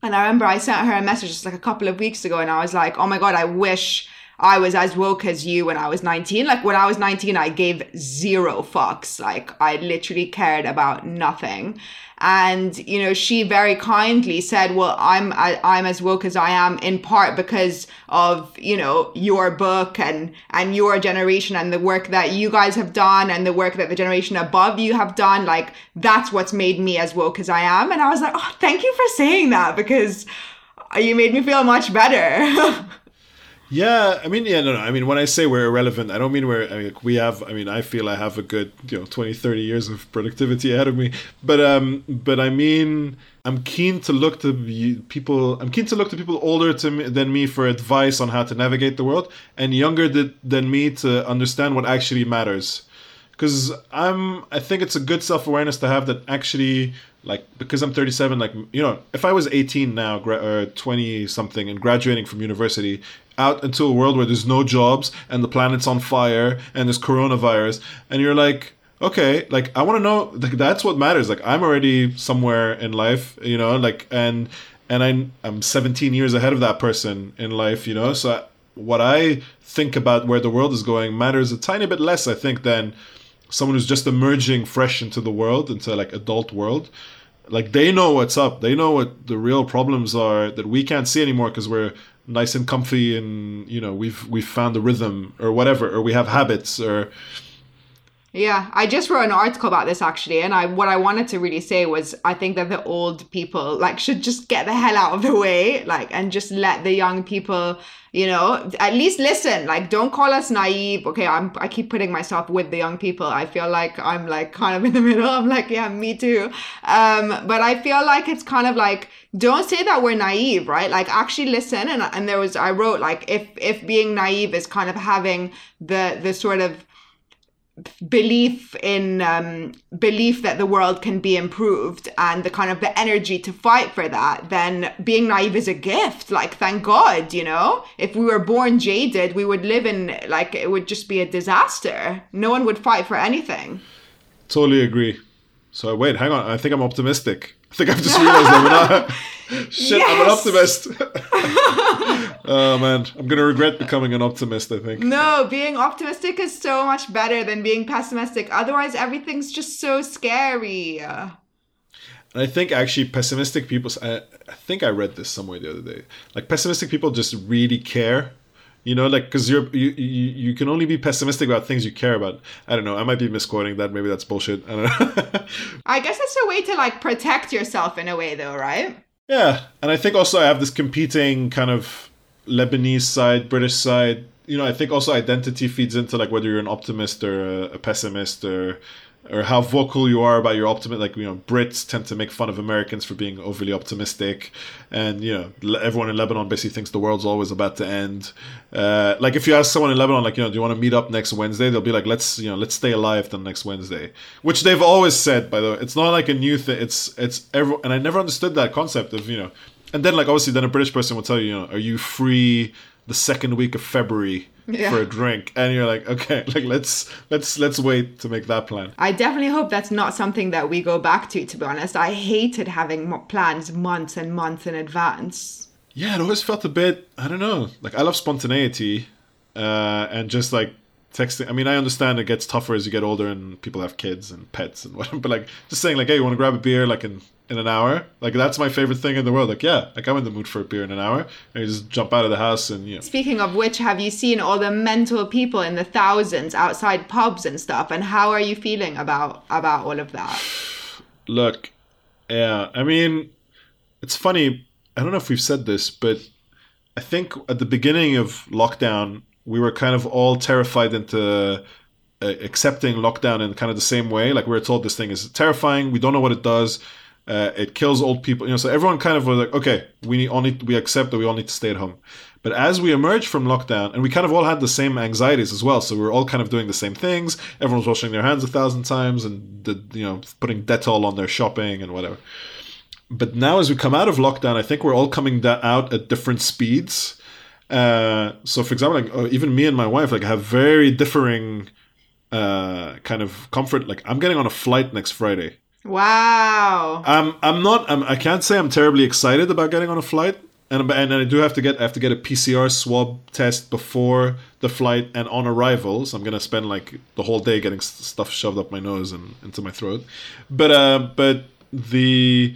and i remember i sent her a message just like a couple of weeks ago and i was like oh my god i wish I was as woke as you when I was 19. Like when I was 19, I gave zero fucks. Like I literally cared about nothing and you know she very kindly said well i'm I, am i am as woke as i am in part because of you know your book and and your generation and the work that you guys have done and the work that the generation above you have done like that's what's made me as woke as i am and i was like oh thank you for saying that because you made me feel much better <laughs> Yeah, I mean, yeah, no, no. I mean, when I say we're irrelevant, I don't mean we're. I mean, we have. I mean, I feel I have a good, you know, 20, 30 years of productivity ahead of me. But um, but I mean, I'm keen to look to people. I'm keen to look to people older to me, than me for advice on how to navigate the world, and younger than me to understand what actually matters. Because I'm, I think it's a good self awareness to have that actually like because I'm 37 like you know if I was 18 now or 20 something and graduating from university out into a world where there's no jobs and the planet's on fire and there's coronavirus and you're like okay like i want to know like that's what matters. Like i'm already somewhere in life you know like and and I, i'm 17 years ahead of that person in life you know? So what i think about where the world is going matters a tiny bit less i think than someone who's just emerging fresh into the world into like adult world. Like they know what's up. They know what the real problems are that we can't see anymore because we're nice and comfy and you know we've we've found a rhythm or whatever or we have habits or yeah, I just wrote an article about this actually, and I what I wanted to really say was I think that the old people like should just get the hell out of the way, like, and just let the young people, you know, at least listen. Like, don't call us naive. Okay, I'm I keep putting myself with the young people. I feel like I'm like kind of in the <laughs> middle. I'm like, yeah, me too. Um, but I feel like it's kind of like don't say that we're naive, right? Like, actually listen. And and there was I wrote like if if being naive is kind of having the the sort of belief in um, belief that the world can be improved and the kind of the energy to fight for that then being naive is a gift. Like thank god you know? If we were born jaded we would live in like it would just be a disaster. No one would fight for anything. Totally agree. So wait hang on. I think i'm optimistic I think I've just realized that. Shit, yes! I'm an <laughs> optimist. <laughs> <laughs> oh man, I'm gonna regret becoming an optimist. I think. No, being optimistic is so much better than being pessimistic. Otherwise, everything's just so scary. And I think actually pessimistic people. I, I think I read this somewhere the other day. Like pessimistic people just really care you know like because you're you, you you can only be pessimistic about things you care about. I don't know. I might be misquoting that. Maybe that's bullshit. I don't know. <laughs> I guess it's a way to like protect yourself in a way though right? Yeah. And i think also i have this competing kind of lebanese side british side. You know i think also identity feeds into like whether you're an optimist or a, a pessimist or or how vocal you are about your optimism. Like you know, Brits tend to make fun of Americans for being overly optimistic, and you know, everyone in Lebanon basically thinks the world's always about to end. Uh, like if you ask someone in Lebanon, like you know, do you want to meet up next Wednesday? They'll be like, let's you know, let's stay alive till next Wednesday, which they've always said. By the way, it's not like a new thing. It's it's every, and I never understood that concept of you know, and then like obviously then a British person will tell you, you know, are you free the second week of February? yeah. for a drink and you're like okay <laughs> like let's let's let's wait to make that plan i definitely hope that's not something that we go back to to be honest i hated having plans months and months in advance yeah it always felt a bit i don't know like i love spontaneity uh, and just like texting i mean i understand it gets tougher as you get older and people have kids and pets and <laughs> whatever but like just saying like hey you want to grab a beer like in in an hour. Like that's my favorite thing in the world. Like yeah, like I'm in the mood for a beer in an hour. And you just jump out of the house and you know. Speaking of which, have you seen all the mental people in the thousands outside pubs and stuff? And how are you feeling about about all of that? <sighs> Look, yeah, I mean, it's funny. I don't know if we've said this, but I think at the beginning of lockdown, we were kind of all terrified into uh, accepting lockdown in kind of the same way. Like we were told this thing is terrifying. We don't know what it does uh, it kills old people. You know, so everyone kind of was like, okay, we need, all need we accept that we all need to stay at home. But as we emerged from lockdown, and we kind of all had the same anxieties as well, so we were all kind of doing the same things. Everyone's washing their hands a thousand times and the, you know putting Dettol on their shopping and whatever. But now, as we come out of lockdown, I think we're all coming da- out at different speeds. Uh, so, for example, like uh, even me and my wife like have very differing uh, kind of comfort. Like I'm getting on a flight next Friday Wow. I'm I'm not I'm, I can't say I'm terribly excited about getting on a flight and and I do have to get I have to get a PCR swab test before the flight and on arrival. So I'm gonna spend like the whole day getting stuff shoved up my nose and into my throat. But uh, but the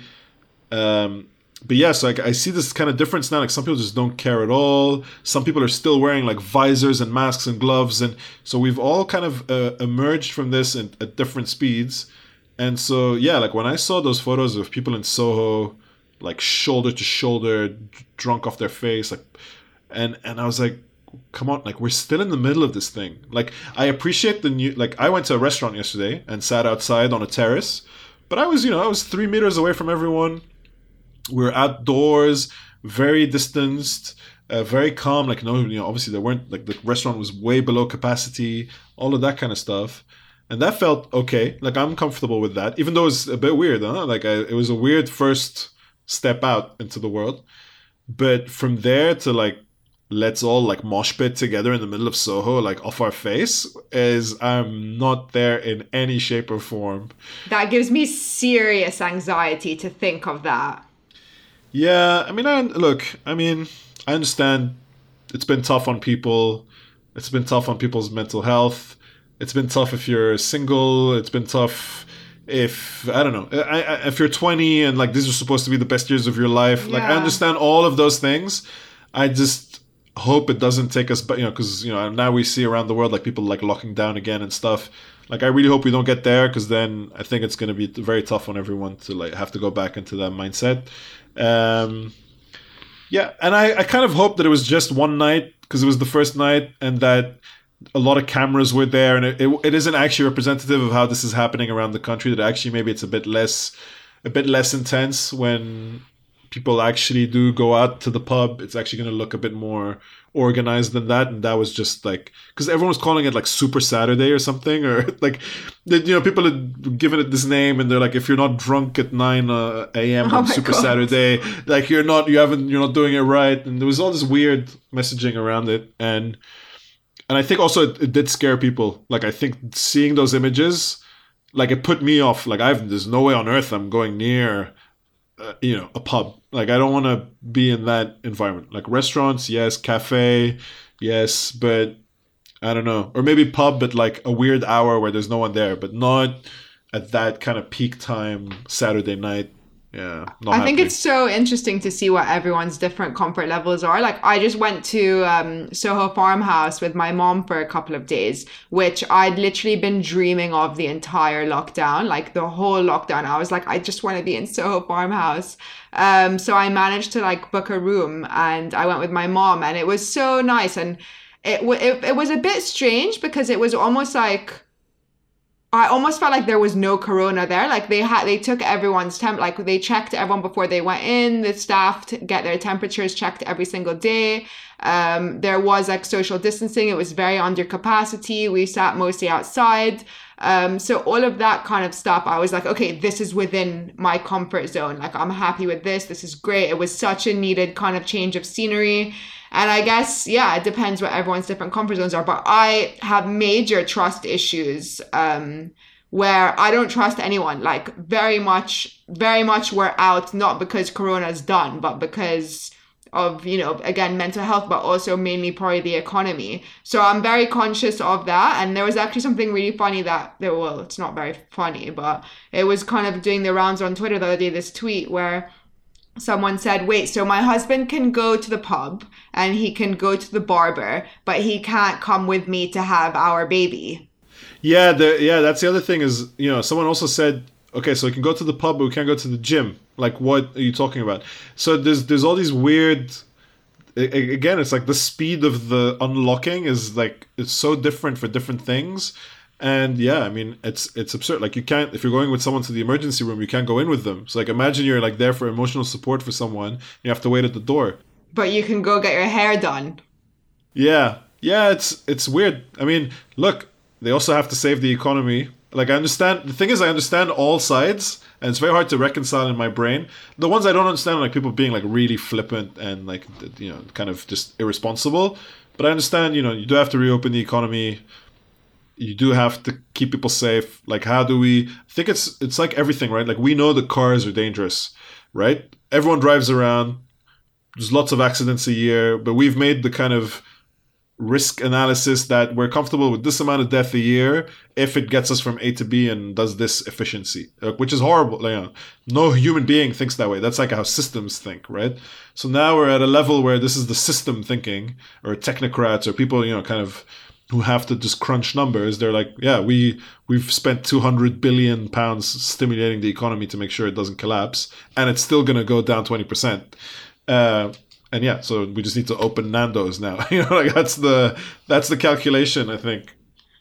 um, but yes, like I see this kind of difference now. Like some people just don't care at all. Some people are still wearing like visors and masks and gloves, and so we've all kind of uh, emerged from this in, at different speeds. And so yeah, like when I saw those photos of people in Soho, like shoulder to shoulder, drunk off their face, like, and and I was like, come on, like we're still in the middle of this thing. Like I appreciate the new. Like I went to a restaurant yesterday and sat outside on a terrace, but I was you know I was three meters away from everyone we are outdoors, very distanced, uh, very calm. Like no, you know, obviously there weren't like the restaurant was way below capacity, all of that kind of stuff, and that felt okay. Like I'm comfortable with that, even though it's a bit weird. Huh? Like I, it was a weird first step out into the world, but from there to like let's all like mosh pit together in the middle of Soho, like off our face, is I'm not there in any shape or form. That gives me serious anxiety to think of that. Yeah, I mean, I, look, I mean, I understand it's been tough on people. It's been tough on people's mental health. It's been tough if you're single. It's been tough if I don't know I, I, if you're 20 and like these are supposed to be the best years of your life. Yeah. Like I understand all of those things. I just hope it doesn't take us, but you know, because you know now we see around the world like people like locking down again and stuff. Like I really hope we don't get there because then I think it's going to be very tough on everyone to like have to go back into that mindset. Um, yeah, and I, I kind of hope that it was just one night because it was the first night and that a lot of cameras were there and it, it, it isn't actually representative of how this is happening around the country that actually maybe it's a bit less a bit less intense when people actually do go out to the pub it's actually going to look a bit more organized than that and that was just like because everyone was calling it like super saturday or something or <laughs> like you know people had given it this name and they're like if you're not drunk at 9 uh, a.m oh on super God. saturday like you're not you haven't you're not doing it right and there was all this weird messaging around it and and i think also it, it did scare people. Like i think seeing those images like it put me off. Like i've there's no way on earth i'm going near uh, you know a pub. Like i don't want to be in that environment. Like restaurants yes. Cafe yes. But i don't know. Or maybe pub but like a weird hour where there's no one there but not at that kind of peak time saturday night yeah i think it's so interesting to see what everyone's different comfort levels are. Like i just went to um, soho farmhouse with my mom for a couple of days which i'd literally been dreaming of the entire lockdown like the whole lockdown. I was like i just want to be in soho farmhouse. Um, so i managed to like book a room and i went with my mom and it was so nice. And it, it, it was a bit strange because it was almost like I almost felt like there was no corona there. Like they had, they took everyone's temp, like they checked everyone before they went in. The staff get their temperatures checked every single day. Um, there was like social distancing. It was very under capacity. We sat mostly outside. Um, so all of that kind of stuff, I was like, okay, this is within my comfort zone. Like I'm happy with this. This is great. It was such a needed kind of change of scenery. And I guess, yeah, it depends what everyone's different comfort zones are. But I have major trust issues um, where I don't trust anyone. Like, very much, very much we're out, not because Corona's done, but because of, you know, again, mental health, but also mainly probably the economy. So I'm very conscious of that. And there was actually something really funny that, well, it's not very funny, but it was kind of doing the rounds on Twitter the other day, this tweet where someone said, wait, so my husband can go to the pub and he can go to the barber, but he can't come with me to have our baby. Yeah, the, yeah, that's the other thing is, you know, someone also said, okay, so we can go to the pub, but we can't go to the gym. Like, what are you talking about? So there's there's all these weird. Again, it's like the speed of the unlocking is like it's so different for different things and yeah i mean it's it's absurd. Like you can't if you're going with someone to the emergency room you can't go in with them. So like imagine you're like there for emotional support for someone you have to wait at the door. But you can go get your hair done. Yeah. Yeah it's it's weird. I mean look they also have to save the economy. Like i understand the thing is i understand all sides and it's very hard to reconcile in my brain. The ones i don't understand are like people being like really flippant and like you know kind of just irresponsible. But i understand you know you do have to reopen the economy you do have to keep people safe like how do we I think it's it's like everything right like we know the cars are dangerous right everyone drives around there's lots of accidents a year, but we've made the kind of risk analysis that we're comfortable with this amount of death a year if it gets us from A to B and does this efficiency, uh, which is horrible. No human being thinks that way. That's like how systems think, right? So now we're at a level where this is the system thinking, or technocrats, or people, you know, kind of who have to just crunch numbers. They're like, yeah, we we've spent 200 billion pounds stimulating the economy to make sure it doesn't collapse, and it's still going to go down 20 percent. Uh, and yeah, so we just need to open Nando's now. <laughs> you know, like that's the that's the calculation, I think.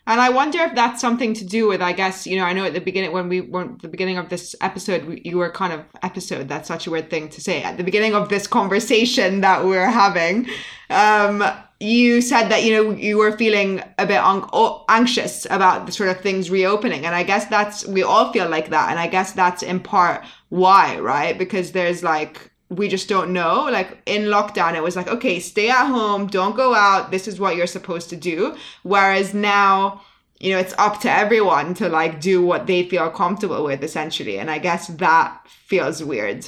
And I wonder if that's something to do with, I guess, you know, I know at the beginning when we were the beginning of this episode, you were kind of episode. That's such a weird thing to say at the beginning of this conversation that we're having. Um, you said that you know you were feeling a bit un- anxious about the sort of things reopening, and I guess that's we all feel like that, and I guess that's in part why, right? Because there's like we just don't know. Like in lockdown, it was like, okay, stay at home, don't go out. This is what you're supposed to do. Whereas now, you know, it's up to everyone to like do what they feel comfortable with, essentially. And I guess that feels weird.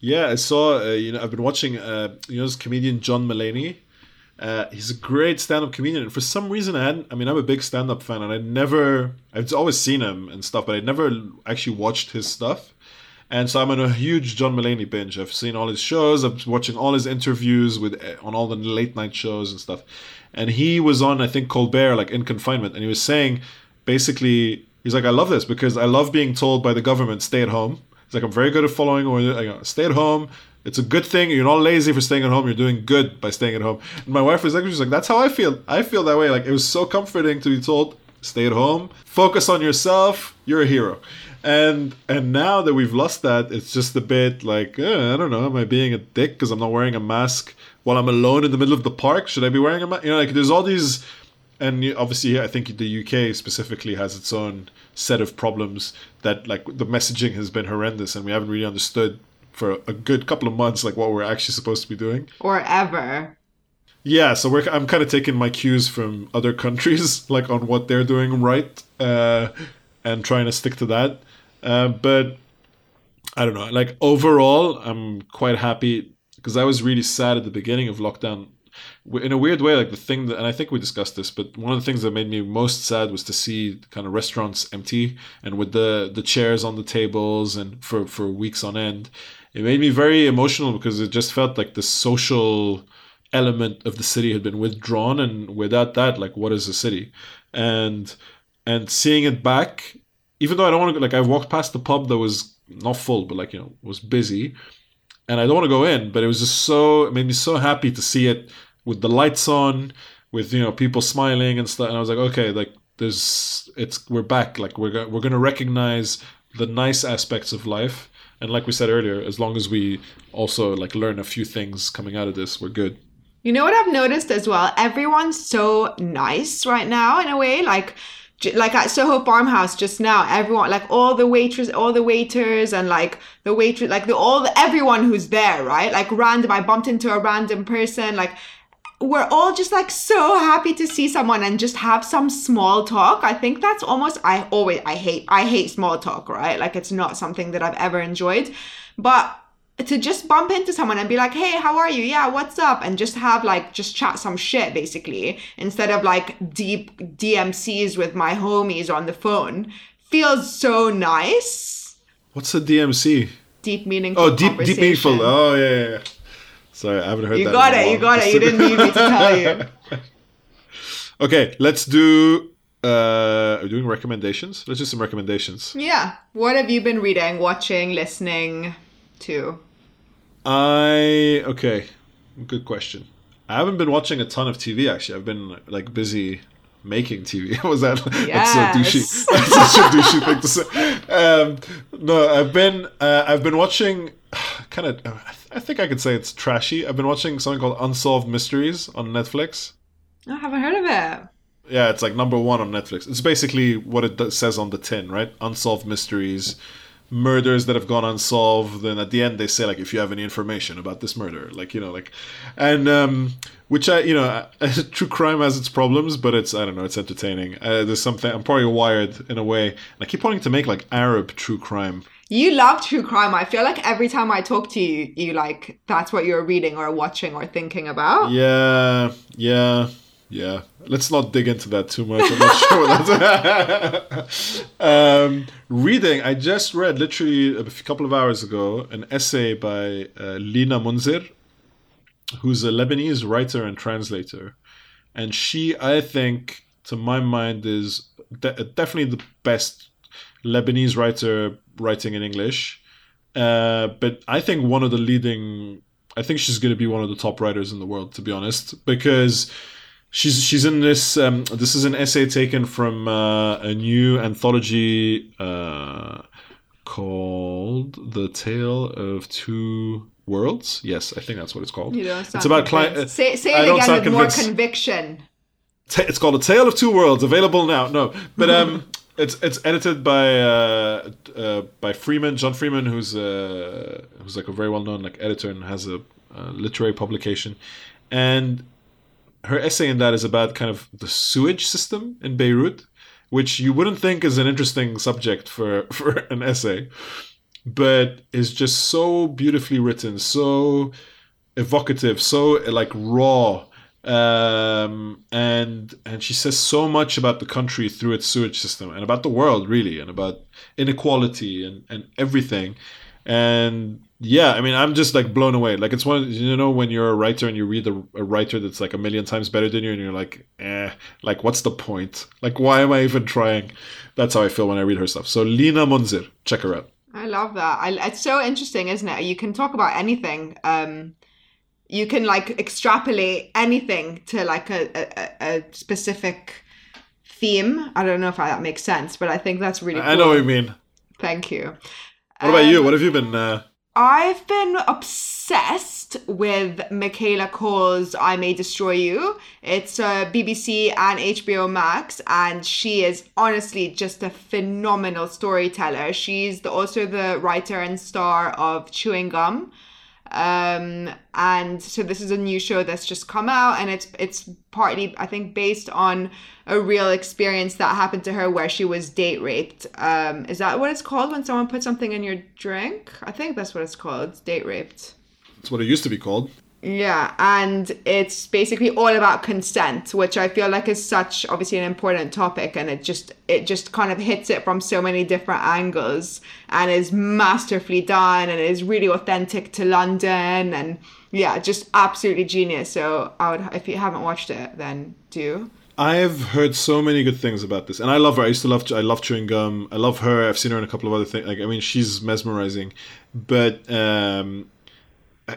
Yeah, I saw. Uh, you know, I've been watching. Uh, you know, this comedian John Mulaney. Uh, he's a great stand-up comedian. And for some reason, I hadn't, I mean, I'm a big stand-up fan, and I never, I've always seen him and stuff, but I never actually watched his stuff. And so I'm on a huge John Mulaney binge. I've seen all his shows. I'm watching all his interviews with on all the late night shows and stuff. And he was on, I think, Colbert, like in confinement, and he was saying, basically, he's like, I love this because I love being told by the government, stay at home. He's like, I'm very good at following orders. Stay at home. It's a good thing. You're not lazy for staying at home. You're doing good by staying at home. And my wife was like, she's like, that's how I feel. I feel that way. Like it was so comforting to be told, stay at home, focus on yourself. You're a hero and and now that we've lost that, it's just a bit like eh, I don't know. Am I being a dick because I'm not wearing a mask while I'm alone in the middle of the park? Should I be wearing a mask? You know, like there's all these, and obviously I think the UK specifically has its own set of problems that like the messaging has been horrendous, and we haven't really understood for a good couple of months like what we're actually supposed to be doing or ever. Yeah, so we're, I'm kind of taking my cues from other countries, <laughs> like on what they're doing right, uh, and trying to stick to that. Uh, but I don't know. Like overall, I'm quite happy because I was really sad at the beginning of lockdown. In a weird way, like the thing that, and I think we discussed this, but one of the things that made me most sad was to see kind of restaurants empty and with the the chairs on the tables and for for weeks on end. It made me very emotional because it just felt like the social element of the city had been withdrawn, and without that, like what is a city? And and seeing it back even though I don't want to like I've walked past the pub that was not full but like you know was busy and I don't want to go in but it was just so it made me so happy to see it with the lights on with you know people smiling and stuff and I was like okay like there's it's we're back like we're we're to recognize the nice aspects of life and like we said earlier as long as we also like learn a few things coming out of this we're good you know what I've noticed as well everyone's so nice right now in a way like like at Soho Farmhouse just now, everyone, like all the waitress, all the waiters, and like the waitress, like the all the, everyone who's there, right? Like random, I bumped into a random person, like we're all just like so happy to see someone and just have some small talk. I think that's almost I always I hate I hate small talk, right? Like it's not something that I've ever enjoyed. But to just bump into someone and be like, hey, how are you? Yeah, what's up? And just have like, just chat some shit basically, instead of like deep DMCs with my homies on the phone feels so nice. What's a DMC? Deep meaningful. Oh, deep, deep meaningful. Oh, yeah, yeah. Sorry, I haven't heard that. you that. Got it, you got it. You didn't need me to tell you. <laughs> okay, let's do. Uh, are doing recommendations? Let's do some recommendations. Yeah. What have you been reading, watching, listening to? I okay, good question. I haven't been watching a ton of TV actually. I've been like busy making TV. <laughs> was that yes. that's so douchey? That's such a douchey thing to say. Um, no, I've been uh, I've been watching kind of. I think I could say it's trashy. I've been watching something called Unsolved Mysteries on Netflix. I haven't heard of it. Yeah, it's like number one on Netflix. It's basically what it says on the tin, right? Unsolved mysteries murders that have gone unsolved Then at the end they say like if you have any information about this murder like you know like and um which i you know <laughs> true crime has its problems but it's i don't know it's entertaining uh, there's something i'm probably wired in a way and i keep wanting to make like arab true crime You love true crime. I feel like every time I talk to you, you like that's what you're reading or watching or thinking about. Yeah, yeah, yeah. Let's not dig into that too much. I'm not <laughs> sure that's. <laughs> um, reading. I just read literally a couple of hours ago an essay by uh, Lina Mounzer, who's a Lebanese writer and translator, and she, I think, to my mind, is de- definitely the best Lebanese writer writing in English. Uh, but I think one of the leading, I think she's going to be one of the top writers in the world, to be honest, because she's she's in this. Um, this is an essay taken from uh, a new anthology uh, called "The Tale of Two Worlds." Yes, I think that's what it's called. You don't it's about cli- say, say it again with more conviction. It's called A Tale of Two Worlds, available now. No, but um, it's it's edited by uh, uh, by Freeman, John Freeman, who's uh, who's like a very well known like editor and has a, a literary publication, and her essay in that is about kind of the sewage system in Beirut, which you wouldn't think is an interesting subject for <laughs> for an essay, but is just so beautifully written, so evocative, so like raw um, and and she says so much about the country through its sewage system and about the world really and about inequality and, and everything and yeah i mean i'm just like blown away like it's one you know when you're a writer and you read a, a writer that's like a million times better than you and you're like eh like what's the point like why am i even trying that's how i feel when i read her stuff so lina mounzer check her out I love that. I, it's so interesting, isn't it? You can talk about anything. Um, you can like extrapolate anything to like a, a, a specific theme. I don't know if that makes sense, but I think that's really. i know what you mean Thank you. what about Um, you what have you been uh I've been obsessed with Michaela Coel's I May Destroy You. It's uh, BBC and HBO Max, and she is honestly just a phenomenal storyteller. She's the, also the writer and star of Chewing Gum. Um, and so this is a new show that's just come out, and it's it's partly I think based on a real experience that happened to her where she was date raped. Um, is that what it's called when someone puts something in your drink? I think that's what it's called, date raped. it's what it used to be called Yeah, and it's basically all about consent, which I feel like is such obviously an important topic and it just it just kind of hits it from so many different angles and is masterfully done and is really authentic to London and yeah, just absolutely genius. So I would if you haven't watched it, then do. I've heard so many good things about this, and I love her. I used to love. I love chewing gum. I love her. I've seen her in a couple of other things. Like, I mean, she's mesmerizing, but um,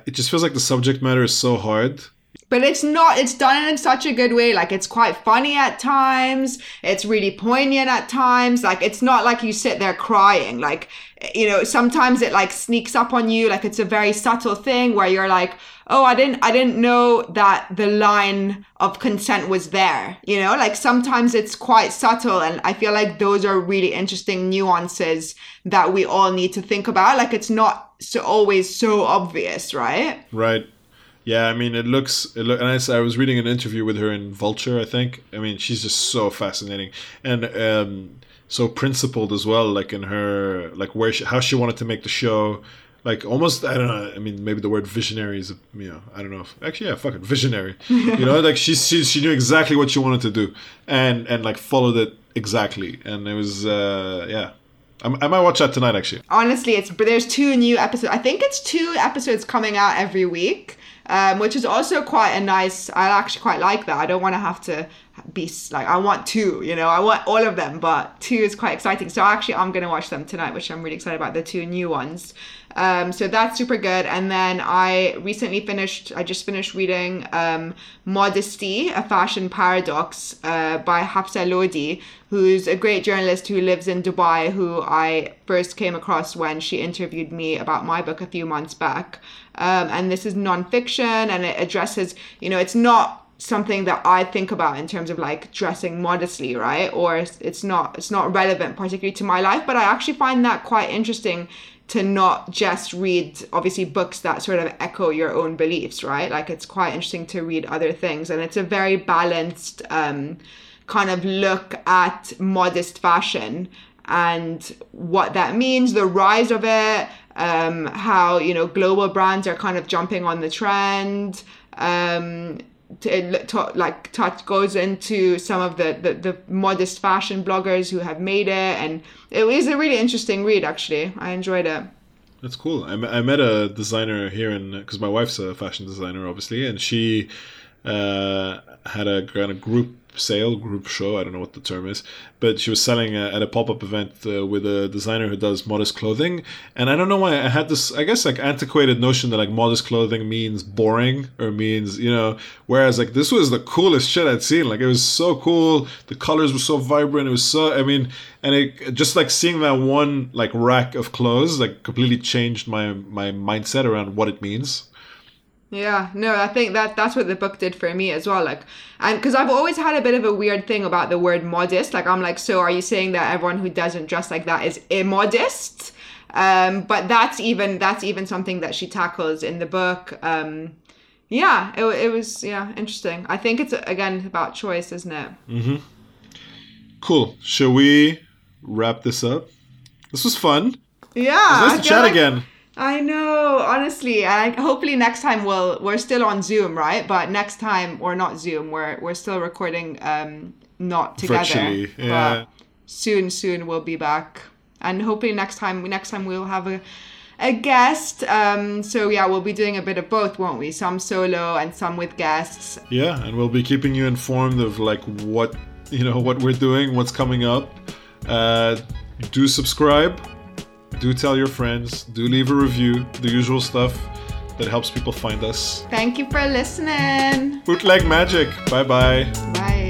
it just feels like the subject matter is so hard. But it's not, it's done in such a good way. Like, it's quite funny at times. It's really poignant at times. Like, it's not like you sit there crying. Like, you know, sometimes it like sneaks up on you. Like, it's a very subtle thing where you're like, oh, I didn't, I didn't know that the line of consent was there. You know, like sometimes it's quite subtle. And I feel like those are really interesting nuances that we all need to think about. Like, it's not so always so obvious, right? Right. Yeah, I mean, it looks. It look, and I, I was reading an interview with her in Vulture. I think. I mean, she's just so fascinating and um, so principled as well. Like in her, like where she, how she wanted to make the show. Like almost, I don't know. I mean, maybe the word visionary is, you know, I don't know. If, actually, yeah, fuck it, visionary. <laughs> you know, like she, she she knew exactly what she wanted to do, and and like followed it exactly. And it was, uh yeah. I might watch that tonight. Actually, honestly it's but there's two new episodes i think it's two episodes coming out every week um, which is also quite a nice i actually quite like that. I don't want to have to be like i want two you know? I want all of them but two is quite exciting. So actually i'm going to watch them tonight which i'm really excited about the two new ones. Um, so that's super good. And then i recently finished i just finished reading um, modesty a fashion paradox uh, by hafsa lodi who's a great journalist who lives in dubai who i first came across when she interviewed me about my book a few months back um, and this is nonfiction and it addresses you know it's not something that I think about in terms of like dressing modestly, right? Or it's, it's not it's not relevant particularly to my life, but I actually find that quite interesting to not just read obviously books that sort of echo your own beliefs, right? Like it's quite interesting to read other things and it's a very balanced um kind of look at modest fashion and what that means, the rise of it, um, how you know global brands are kind of jumping on the trend. Um, to, to, like touch goes into some of the, the, the modest fashion bloggers who have made it. And it was a really interesting read actually. I enjoyed it. That's cool. I, I met a designer here in because my wife's a fashion designer obviously and she uh, had a kind of group sale, group show. I don't know what the term is, but she was selling uh, at a pop up event uh, with a designer who does modest clothing. And I don't know why I had this, I guess, like antiquated notion that like modest clothing means boring or means, you know, whereas like this was the coolest shit I'd seen. Like it was so cool. The colors were so vibrant. It was so, I mean, and it just like seeing that one like rack of clothes like completely changed my my mindset around what it means yeah, no, I think that that's what the book did for me as well. Like, and because I've always had a bit of a weird thing about the word modest. Like, I'm like, so are you saying that everyone who doesn't dress like that is immodest? Um, but that's even that's even something that she tackles in the book. Um, yeah, it, it was yeah interesting. I think it's again about choice, isn't it? Mm-hmm. Cool. Shall we wrap this up? This was fun. Yeah. It's nice to chat like- again. I know, honestly. And hopefully next time we'll we're still on Zoom, right? But next time we're not Zoom. We're we're still recording um not together. Virtually, yeah. But soon, soon we'll be back. And hopefully next time next time we'll have a a guest. Um so yeah, we'll be doing a bit of both, won't we? Some solo and some with guests. Yeah, and we'll be keeping you informed of like what you know what we're doing, what's coming up. Uh do subscribe do tell your friends, do leave a review, the usual stuff that helps people find us. Thank you for listening. Bootleg magic. Bye-bye. Bye.